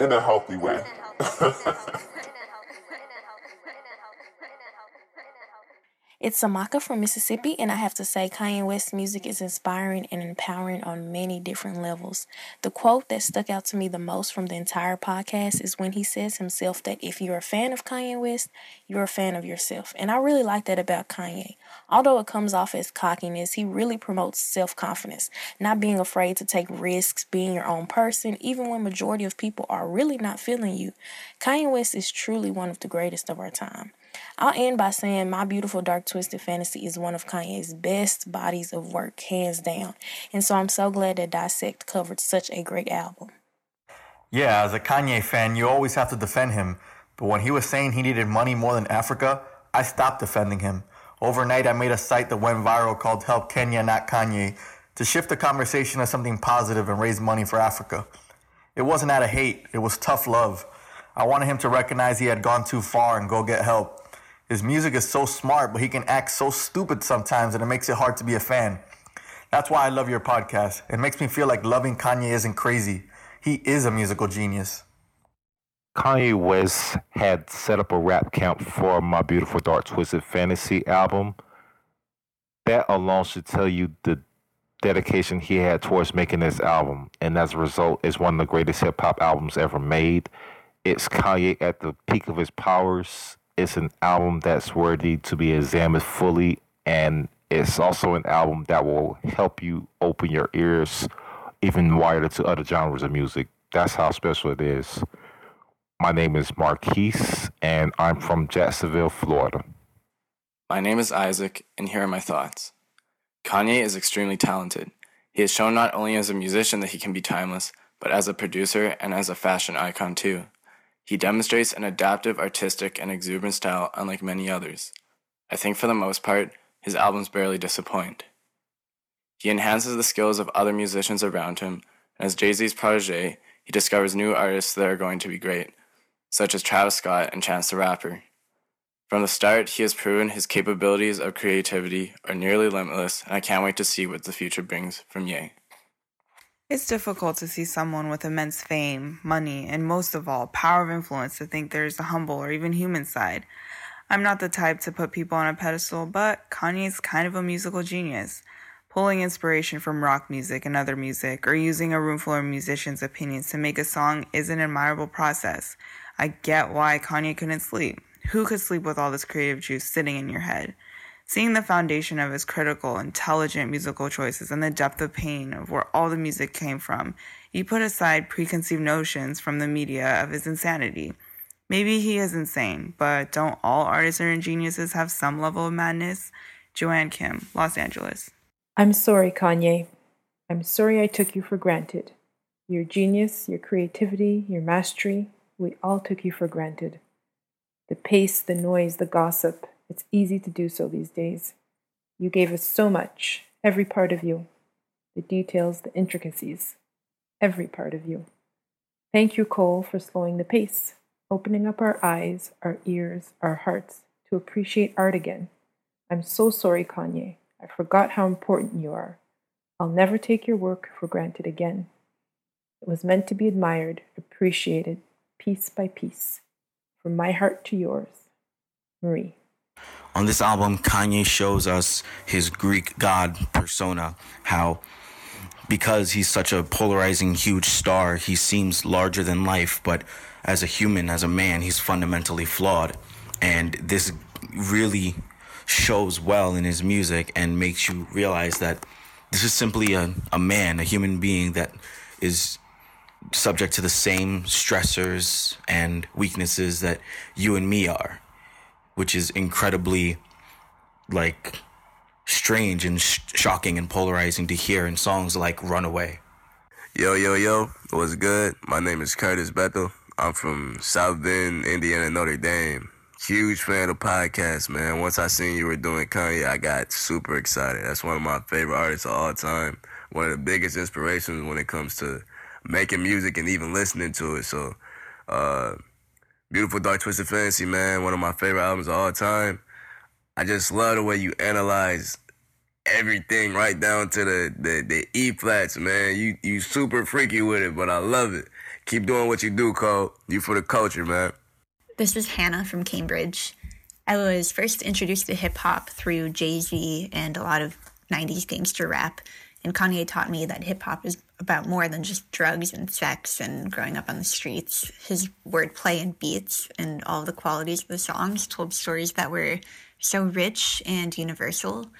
in a healthy way. It's Samaka from Mississippi, and I have to say, Kanye West's music is inspiring and empowering on many different levels. The quote that stuck out to me the most from the entire podcast is when he says himself that if you're a fan of Kanye West, you're a fan of yourself. And I really like that about Kanye. Although it comes off as cockiness, he really promotes self confidence, not being afraid to take risks, being your own person, even when majority of people are really not feeling you. Kanye West is truly one of the greatest of our time. I'll end by saying My Beautiful Dark Twisted Fantasy is one of Kanye's best bodies of work, hands down. And so I'm so glad that Dissect covered such a great album. Yeah, as a Kanye fan, you always have to defend him. But when he was saying he needed money more than Africa, I stopped defending him. Overnight, I made a site that went viral called Help Kenya, Not Kanye, to shift the conversation to something positive and raise money for Africa. It wasn't out of hate, it was tough love. I wanted him to recognize he had gone too far and go get help. His music is so smart, but he can act so stupid sometimes that it makes it hard to be a fan. That's why I love your podcast. It makes me feel like loving Kanye isn't crazy. He is a musical genius. Kanye West had set up a rap camp for my Beautiful Dark Twisted Fantasy album. That alone should tell you the dedication he had towards making this album. And as a result, it's one of the greatest hip hop albums ever made. It's Kanye at the peak of his powers. It's an album that's worthy to be examined fully. And it's also an album that will help you open your ears even wider to other genres of music. That's how special it is. My name is Marquise, and I'm from Jacksonville, Florida. My name is Isaac, and here are my thoughts. Kanye is extremely talented. He has shown not only as a musician that he can be timeless, but as a producer and as a fashion icon too. He demonstrates an adaptive, artistic, and exuberant style unlike many others. I think for the most part, his albums barely disappoint. He enhances the skills of other musicians around him, and as Jay Z's protege, he discovers new artists that are going to be great, such as Travis Scott and Chance the Rapper. From the start, he has proven his capabilities of creativity are nearly limitless, and I can't wait to see what the future brings from Ye. It's difficult to see someone with immense fame, money, and most of all, power of influence to think there's a humble or even human side. I'm not the type to put people on a pedestal, but Kanye's kind of a musical genius. Pulling inspiration from rock music and other music, or using a room full of musicians' opinions to make a song is an admirable process. I get why Kanye couldn't sleep. Who could sleep with all this creative juice sitting in your head? Seeing the foundation of his critical, intelligent musical choices and the depth of pain of where all the music came from, you put aside preconceived notions from the media of his insanity. Maybe he is insane, but don't all artists and geniuses have some level of madness? Joanne Kim, Los Angeles. I'm sorry, Kanye. I'm sorry I took you for granted. Your genius, your creativity, your mastery, we all took you for granted. The pace, the noise, the gossip, it's easy to do so these days. You gave us so much, every part of you. The details, the intricacies, every part of you. Thank you, Cole, for slowing the pace, opening up our eyes, our ears, our hearts to appreciate art again. I'm so sorry, Kanye. I forgot how important you are. I'll never take your work for granted again. It was meant to be admired, appreciated, piece by piece. From my heart to yours, Marie. On this album, Kanye shows us his Greek god persona, how because he's such a polarizing, huge star, he seems larger than life, but as a human, as a man, he's fundamentally flawed. And this really shows well in his music and makes you realize that this is simply a, a man, a human being that is subject to the same stressors and weaknesses that you and me are, which is incredibly like strange and sh- shocking and polarizing to hear in songs like Runaway. Yo, yo, yo, what's good? My name is Curtis Bethel. I'm from South Bend, Indiana, Notre Dame. Huge fan of podcasts, man. Once I seen you were doing Kanye, I got super excited. That's one of my favorite artists of all time. One of the biggest inspirations when it comes to making music and even listening to it. So, uh, Beautiful Dark Twisted Fantasy, man, one of my favorite albums of all time. I just love the way you analyze everything right down to the, the, the E flats, man. You you super freaky with it, but I love it. Keep doing what you do, Cole. You for the culture, man. This is Hannah from Cambridge. I was first introduced to hip hop through Jay Z and a lot of 90s gangster rap. And Kanye taught me that hip hop is about more than just drugs and sex and growing up on the streets. His wordplay and beats and all the qualities of the songs told stories that were so rich and universal.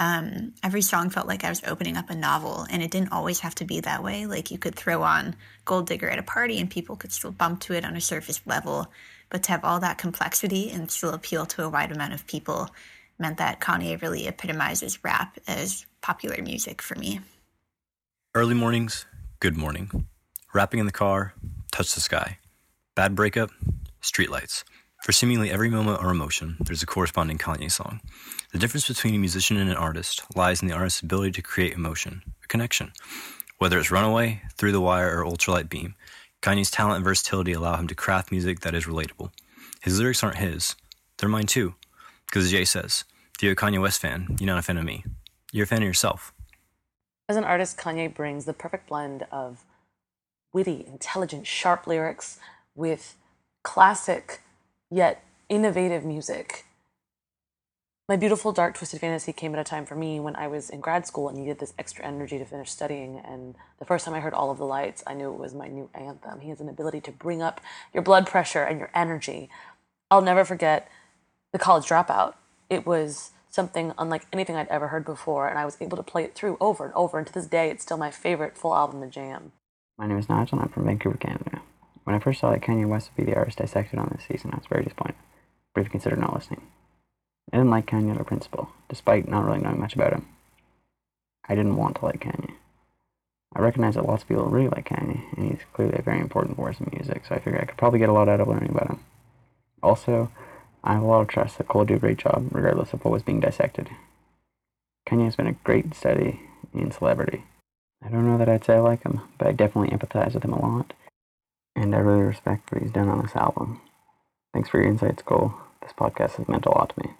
Um, every song felt like I was opening up a novel, and it didn't always have to be that way. Like you could throw on Gold Digger at a party, and people could still bump to it on a surface level. But to have all that complexity and still appeal to a wide amount of people meant that Kanye really epitomizes rap as popular music for me. Early mornings, good morning. Rapping in the car, touch the sky. Bad breakup, streetlights. For seemingly every moment or emotion, there's a corresponding Kanye song. The difference between a musician and an artist lies in the artist's ability to create emotion, a connection. Whether it's Runaway, Through the Wire, or Ultralight Beam, Kanye's talent and versatility allow him to craft music that is relatable. His lyrics aren't his, they're mine too. Because as Jay says, if you're a Kanye West fan, you're not a fan of me. You're a fan of yourself. As an artist, Kanye brings the perfect blend of witty, intelligent, sharp lyrics with classic yet innovative music. My beautiful dark twisted fantasy came at a time for me when I was in grad school and needed this extra energy to finish studying. And the first time I heard All of the Lights, I knew it was my new anthem. He has an ability to bring up your blood pressure and your energy. I'll never forget the college dropout. It was something unlike anything I'd ever heard before, and I was able to play it through over and over. And to this day, it's still my favorite full album to jam. My name is Nigel, and I'm from Vancouver, Canada. When I first saw that Kanye West would be the artist dissected on this season, I was very disappointed, briefly considered not listening. I didn't like Kanye on principle, despite not really knowing much about him. I didn't want to like Kanye. I recognize that lots of people really like Kanye, and he's clearly a very important force in music, so I figured I could probably get a lot out of learning about him. Also, I of trust that Cole will do a great job, regardless of what was being dissected. Kanye has been a great study in celebrity. I don't know that I'd say I like him, but I definitely empathize with him a lot and I really respect what he's done on this album. Thanks for your insights, Cole. This podcast has meant a lot to me.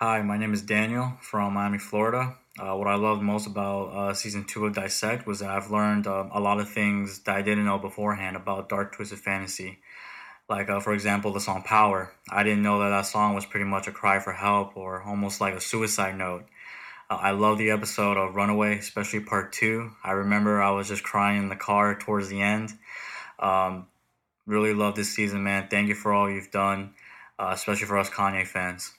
Hi, my name is Daniel from Miami, Florida. Uh, what I loved most about uh, season two of Dissect was that I've learned uh, a lot of things that I didn't know beforehand about Dark Twisted Fantasy. Like, uh, for example, the song Power. I didn't know that that song was pretty much a cry for help or almost like a suicide note. Uh, I love the episode of Runaway, especially part two. I remember I was just crying in the car towards the end. Um, really love this season, man. Thank you for all you've done, uh, especially for us Kanye fans.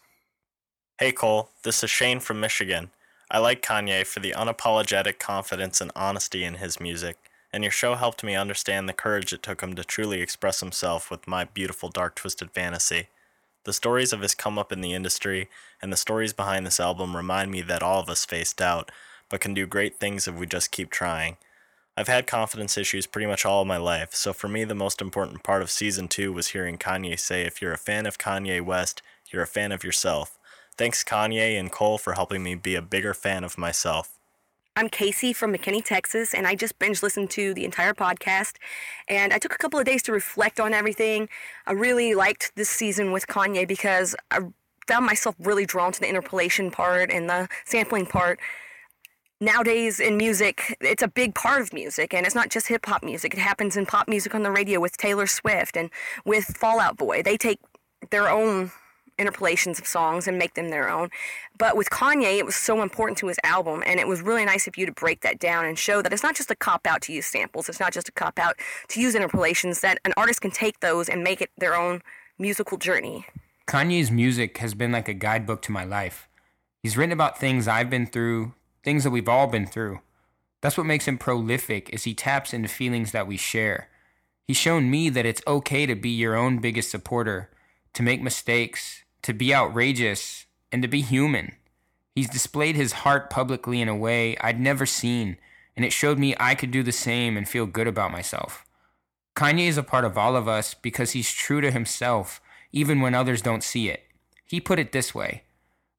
Hey Cole, this is Shane from Michigan. I like Kanye for the unapologetic confidence and honesty in his music, and your show helped me understand the courage it took him to truly express himself with my beautiful dark twisted fantasy. The stories of his come up in the industry and the stories behind this album remind me that all of us face doubt, but can do great things if we just keep trying. I've had confidence issues pretty much all of my life, so for me, the most important part of season two was hearing Kanye say, If you're a fan of Kanye West, you're a fan of yourself. Thanks, Kanye and Cole, for helping me be a bigger fan of myself. I'm Casey from McKinney, Texas, and I just binge listened to the entire podcast. And I took a couple of days to reflect on everything. I really liked this season with Kanye because I found myself really drawn to the interpolation part and the sampling part. Nowadays in music, it's a big part of music, and it's not just hip hop music. It happens in pop music on the radio with Taylor Swift and with Fall Out Boy. They take their own interpolations of songs and make them their own. But with Kanye, it was so important to his album, and it was really nice of you to break that down and show that it's not just a cop out to use samples, it's not just a cop out to use interpolations, that an artist can take those and make it their own musical journey. Kanye's music has been like a guidebook to my life. He's written about things I've been through, things that we've all been through. That's what makes him prolific is he taps into feelings that we share. He's shown me that it's okay to be your own biggest supporter, to make mistakes, to be outrageous, and to be human. He's displayed his heart publicly in a way I'd never seen, and it showed me I could do the same and feel good about myself. Kanye is a part of all of us because he's true to himself, even when others don't see it. He put it this way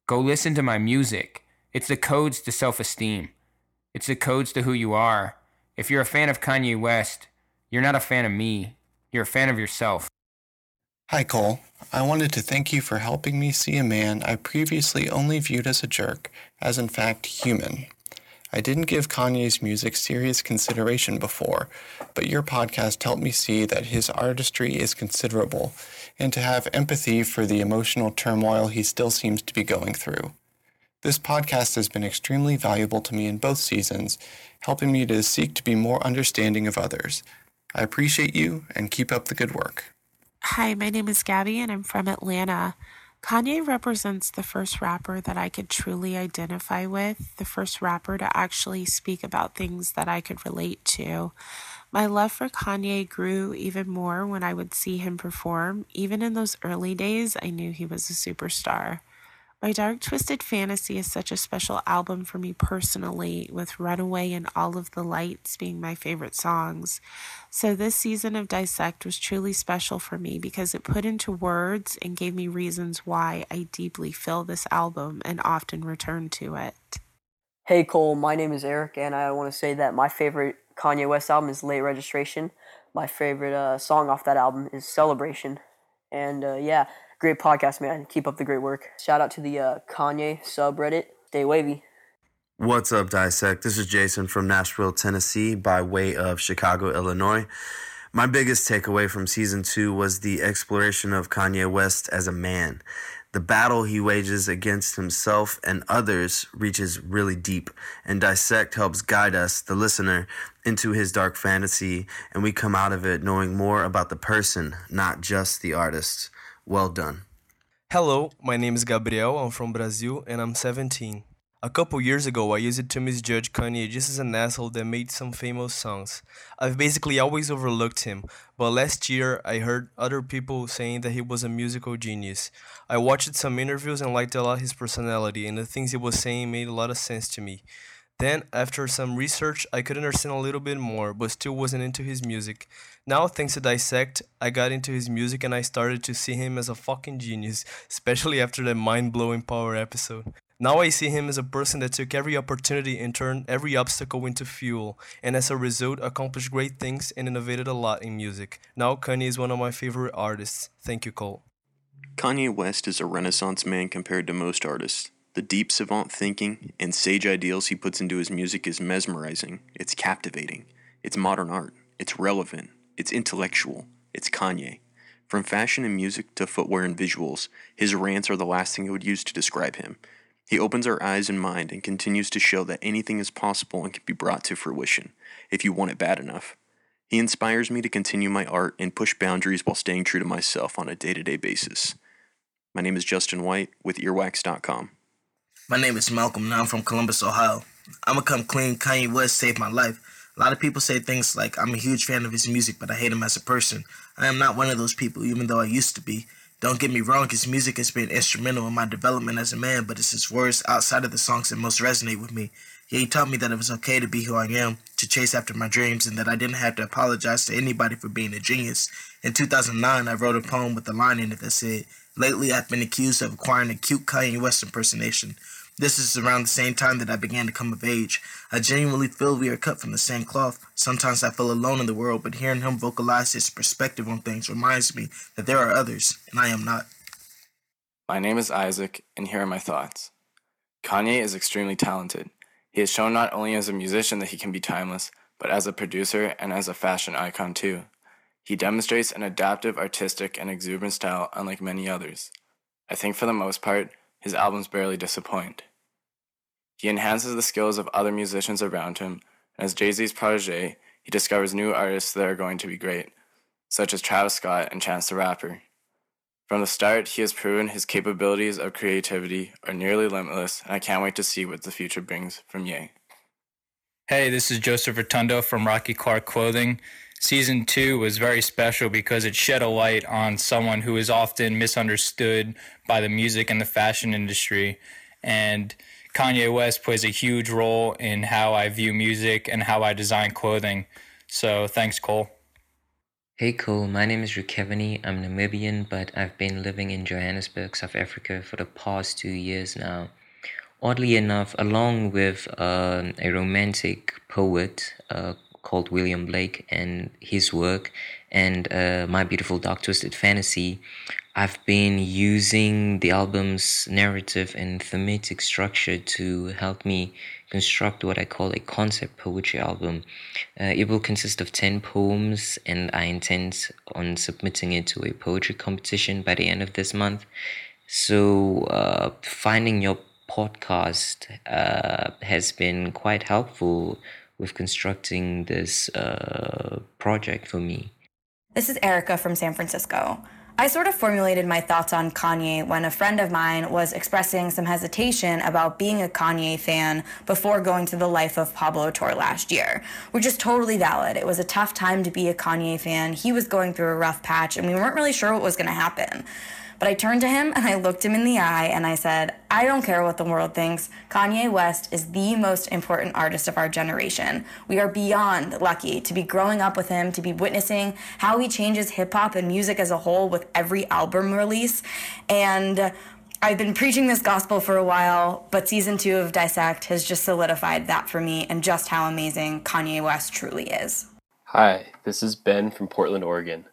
Go listen to my music. It's the codes to self esteem, it's the codes to who you are. If you're a fan of Kanye West, you're not a fan of me, you're a fan of yourself. Hi, Cole. I wanted to thank you for helping me see a man I previously only viewed as a jerk, as in fact human. I didn't give Kanye's music serious consideration before, but your podcast helped me see that his artistry is considerable and to have empathy for the emotional turmoil he still seems to be going through. This podcast has been extremely valuable to me in both seasons, helping me to seek to be more understanding of others. I appreciate you and keep up the good work. Hi, my name is Gabby and I'm from Atlanta. Kanye represents the first rapper that I could truly identify with, the first rapper to actually speak about things that I could relate to. My love for Kanye grew even more when I would see him perform. Even in those early days, I knew he was a superstar. My Dark Twisted Fantasy is such a special album for me personally, with Runaway and All of the Lights being my favorite songs. So, this season of Dissect was truly special for me because it put into words and gave me reasons why I deeply feel this album and often return to it. Hey Cole, my name is Eric, and I want to say that my favorite Kanye West album is Late Registration. My favorite uh, song off that album is Celebration. And uh, yeah, Great podcast, man. Keep up the great work. Shout out to the uh, Kanye subreddit. Stay wavy. What's up, Dissect? This is Jason from Nashville, Tennessee, by way of Chicago, Illinois. My biggest takeaway from season two was the exploration of Kanye West as a man. The battle he wages against himself and others reaches really deep, and Dissect helps guide us, the listener, into his dark fantasy, and we come out of it knowing more about the person, not just the artist. Well done. Hello, my name is Gabriel. I'm from Brazil and I'm 17. A couple years ago, I used to misjudge Kanye just as an asshole that made some famous songs. I've basically always overlooked him, but last year I heard other people saying that he was a musical genius. I watched some interviews and liked a lot his personality, and the things he was saying made a lot of sense to me. Then, after some research, I could understand a little bit more, but still wasn't into his music. Now, thanks to Dissect, I got into his music and I started to see him as a fucking genius, especially after that mind blowing power episode. Now I see him as a person that took every opportunity and turned every obstacle into fuel, and as a result, accomplished great things and innovated a lot in music. Now, Kanye is one of my favorite artists. Thank you, Cole. Kanye West is a renaissance man compared to most artists. The deep savant thinking and sage ideals he puts into his music is mesmerizing, it's captivating, it's modern art, it's relevant, it's intellectual, it's Kanye. From fashion and music to footwear and visuals, his rants are the last thing I would use to describe him. He opens our eyes and mind and continues to show that anything is possible and can be brought to fruition, if you want it bad enough. He inspires me to continue my art and push boundaries while staying true to myself on a day to day basis. My name is Justin White with earwax.com. My name is Malcolm, and I'm from Columbus, Ohio. I'm gonna come clean. Kanye West saved my life. A lot of people say things like, I'm a huge fan of his music, but I hate him as a person. I am not one of those people, even though I used to be. Don't get me wrong, his music has been instrumental in my development as a man, but it's his words outside of the songs that most resonate with me. Yeah, he taught me that it was okay to be who I am, to chase after my dreams, and that I didn't have to apologize to anybody for being a genius. In 2009, I wrote a poem with a line in it that said, Lately, I've been accused of acquiring a cute Kanye West impersonation. This is around the same time that I began to come of age. I genuinely feel we are cut from the same cloth. Sometimes I feel alone in the world, but hearing him vocalize his perspective on things reminds me that there are others, and I am not. My name is Isaac, and here are my thoughts. Kanye is extremely talented. He has shown not only as a musician that he can be timeless, but as a producer and as a fashion icon too. He demonstrates an adaptive, artistic, and exuberant style unlike many others. I think for the most part, his albums barely disappoint. He enhances the skills of other musicians around him, and as Jay Z's protege, he discovers new artists that are going to be great, such as Travis Scott and Chance the Rapper. From the start, he has proven his capabilities of creativity are nearly limitless, and I can't wait to see what the future brings from Ye. Hey, this is Joseph Rotundo from Rocky Clark Clothing. Season two was very special because it shed a light on someone who is often misunderstood by the music and the fashion industry. And Kanye West plays a huge role in how I view music and how I design clothing. So thanks, Cole. Hey Cole, my name is Rukevani. I'm Namibian, but I've been living in Johannesburg, South Africa for the past two years now. Oddly enough, along with uh, a romantic poet uh, called William Blake and his work, and uh, My Beautiful Dark Twisted Fantasy, I've been using the album's narrative and thematic structure to help me construct what I call a concept poetry album. Uh, it will consist of 10 poems, and I intend on submitting it to a poetry competition by the end of this month. So, uh, finding your podcast uh, has been quite helpful with constructing this uh, project for me. This is Erica from San Francisco. I sort of formulated my thoughts on Kanye when a friend of mine was expressing some hesitation about being a Kanye fan before going to the life of Pablo tour last year, which is totally valid. It was a tough time to be a Kanye fan. He was going through a rough patch, and we weren't really sure what was going to happen. But I turned to him and I looked him in the eye and I said, I don't care what the world thinks. Kanye West is the most important artist of our generation. We are beyond lucky to be growing up with him, to be witnessing how he changes hip hop and music as a whole with every album release. And I've been preaching this gospel for a while, but season two of Dissect has just solidified that for me and just how amazing Kanye West truly is. Hi, this is Ben from Portland, Oregon.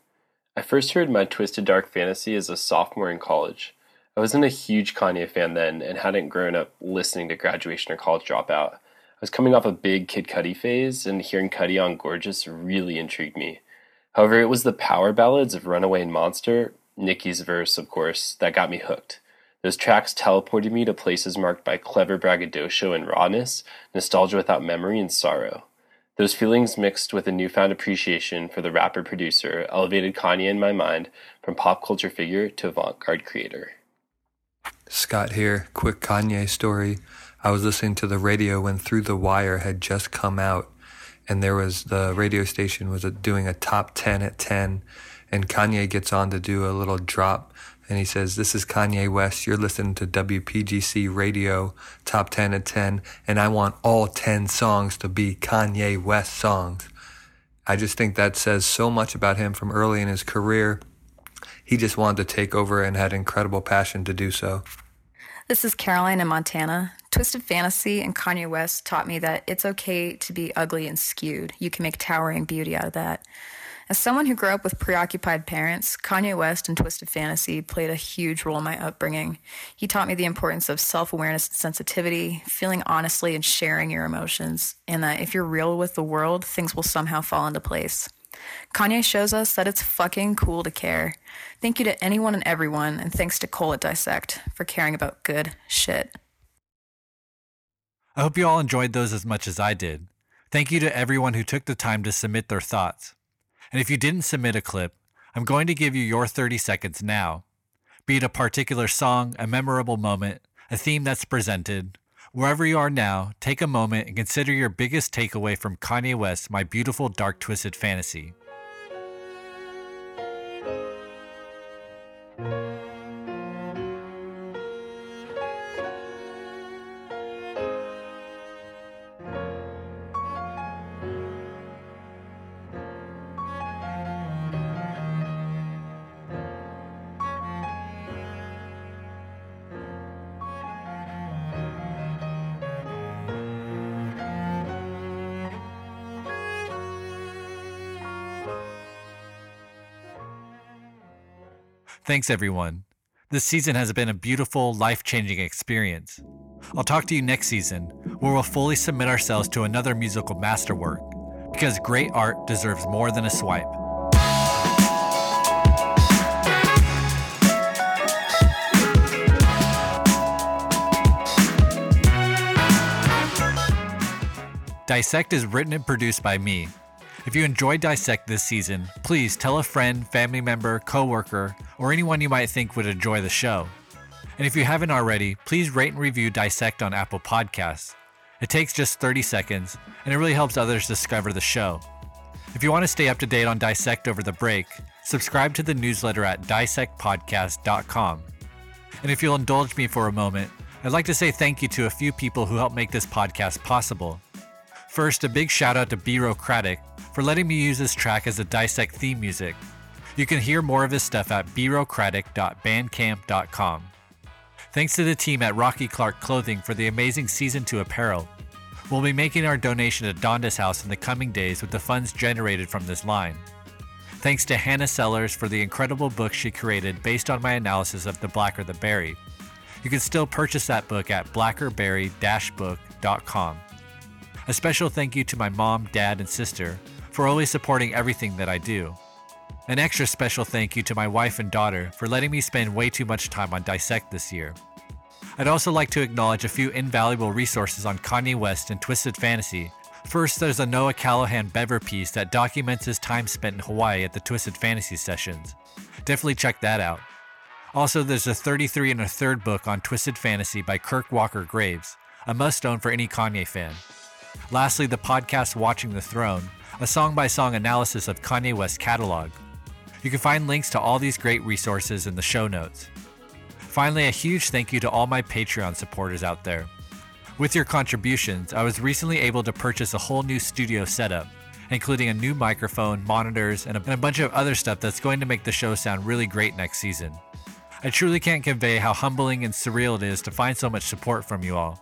I first heard my Twisted Dark Fantasy as a sophomore in college. I wasn't a huge Kanye fan then and hadn't grown up listening to Graduation or College Dropout. I was coming off a big Kid Cudi phase, and hearing Cudi on Gorgeous really intrigued me. However, it was the power ballads of Runaway and Monster, Nicki's verse, of course, that got me hooked. Those tracks teleported me to places marked by clever braggadocio and rawness, nostalgia without memory, and sorrow. Those feelings mixed with a newfound appreciation for the rapper producer elevated Kanye in my mind from pop culture figure to avant garde creator. Scott here, quick Kanye story. I was listening to the radio when Through the Wire had just come out, and there was the radio station was doing a top 10 at 10, and Kanye gets on to do a little drop and he says, This is Kanye West. You're listening to WPGC Radio Top 10 at 10, and I want all 10 songs to be Kanye West songs. I just think that says so much about him from early in his career. He just wanted to take over and had incredible passion to do so. This is Caroline in Montana. Twisted Fantasy and Kanye West taught me that it's okay to be ugly and skewed. You can make towering beauty out of that. As someone who grew up with preoccupied parents, Kanye West and Twisted Fantasy played a huge role in my upbringing. He taught me the importance of self awareness and sensitivity, feeling honestly and sharing your emotions, and that if you're real with the world, things will somehow fall into place. Kanye shows us that it's fucking cool to care. Thank you to anyone and everyone, and thanks to Cole at Dissect for caring about good shit. I hope you all enjoyed those as much as I did. Thank you to everyone who took the time to submit their thoughts. And if you didn't submit a clip, I'm going to give you your 30 seconds now. Be it a particular song, a memorable moment, a theme that's presented, wherever you are now, take a moment and consider your biggest takeaway from Kanye West's My Beautiful Dark Twisted Fantasy. Thanks, everyone. This season has been a beautiful, life changing experience. I'll talk to you next season, where we'll fully submit ourselves to another musical masterwork, because great art deserves more than a swipe. Dissect is written and produced by me, if you enjoyed Dissect this season, please tell a friend, family member, coworker, or anyone you might think would enjoy the show. And if you haven't already, please rate and review Dissect on Apple Podcasts. It takes just 30 seconds, and it really helps others discover the show. If you want to stay up to date on Dissect over the break, subscribe to the newsletter at dissectpodcast.com. And if you'll indulge me for a moment, I'd like to say thank you to a few people who helped make this podcast possible. First, a big shout out to Bureaucratic for letting me use this track as a Dissect theme music. You can hear more of his stuff at bureaucratic.bandcamp.com. Thanks to the team at Rocky Clark Clothing for the amazing Season 2 apparel. We'll be making our donation to Donda's House in the coming days with the funds generated from this line. Thanks to Hannah Sellers for the incredible book she created based on my analysis of The Blacker the Berry. You can still purchase that book at blackerberry-book.com. A special thank you to my mom, dad, and sister for always supporting everything that I do. An extra special thank you to my wife and daughter for letting me spend way too much time on Dissect this year. I'd also like to acknowledge a few invaluable resources on Kanye West and Twisted Fantasy. First, there's a Noah Callahan Bever piece that documents his time spent in Hawaii at the Twisted Fantasy sessions. Definitely check that out. Also, there's a 33 and a third book on Twisted Fantasy by Kirk Walker Graves, a must own for any Kanye fan. Lastly, the podcast Watching the Throne, a song by song analysis of Kanye West's catalog. You can find links to all these great resources in the show notes. Finally, a huge thank you to all my Patreon supporters out there. With your contributions, I was recently able to purchase a whole new studio setup, including a new microphone, monitors, and a, and a bunch of other stuff that's going to make the show sound really great next season. I truly can't convey how humbling and surreal it is to find so much support from you all.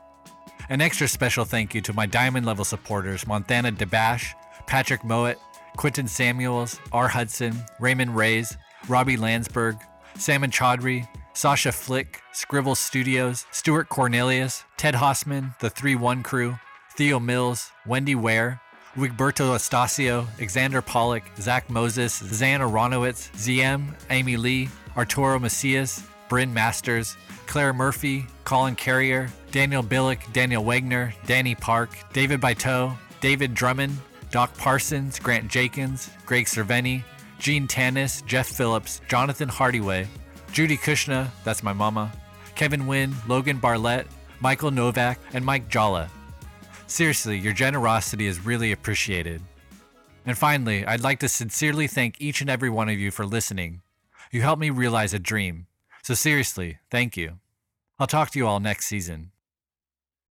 An extra special thank you to my diamond level supporters Montana DeBash, Patrick Mowat, Quinton Samuels, R. Hudson, Raymond Reyes, Robbie Landsberg, Salmon Chaudhry, Sasha Flick, Scribble Studios, Stuart Cornelius, Ted Hossman, The 3 1 Crew, Theo Mills, Wendy Ware, Wigberto Estacio, Alexander Pollock, Zach Moses, Zan Aronowitz, ZM, Amy Lee, Arturo Macias, Bryn Masters, Claire Murphy, Colin Carrier, Daniel Billick, Daniel Wagner, Danny Park, David Baiteau, David Drummond, Doc Parsons, Grant Jakins, Greg Cerveni, Gene Tannis, Jeff Phillips, Jonathan Hardyway, Judy Cuchna, that's my mama, Kevin Wynn, Logan Barlett, Michael Novak, and Mike Jalla. Seriously, your generosity is really appreciated. And finally, I'd like to sincerely thank each and every one of you for listening. You helped me realize a dream. So seriously, thank you. I'll talk to you all next season.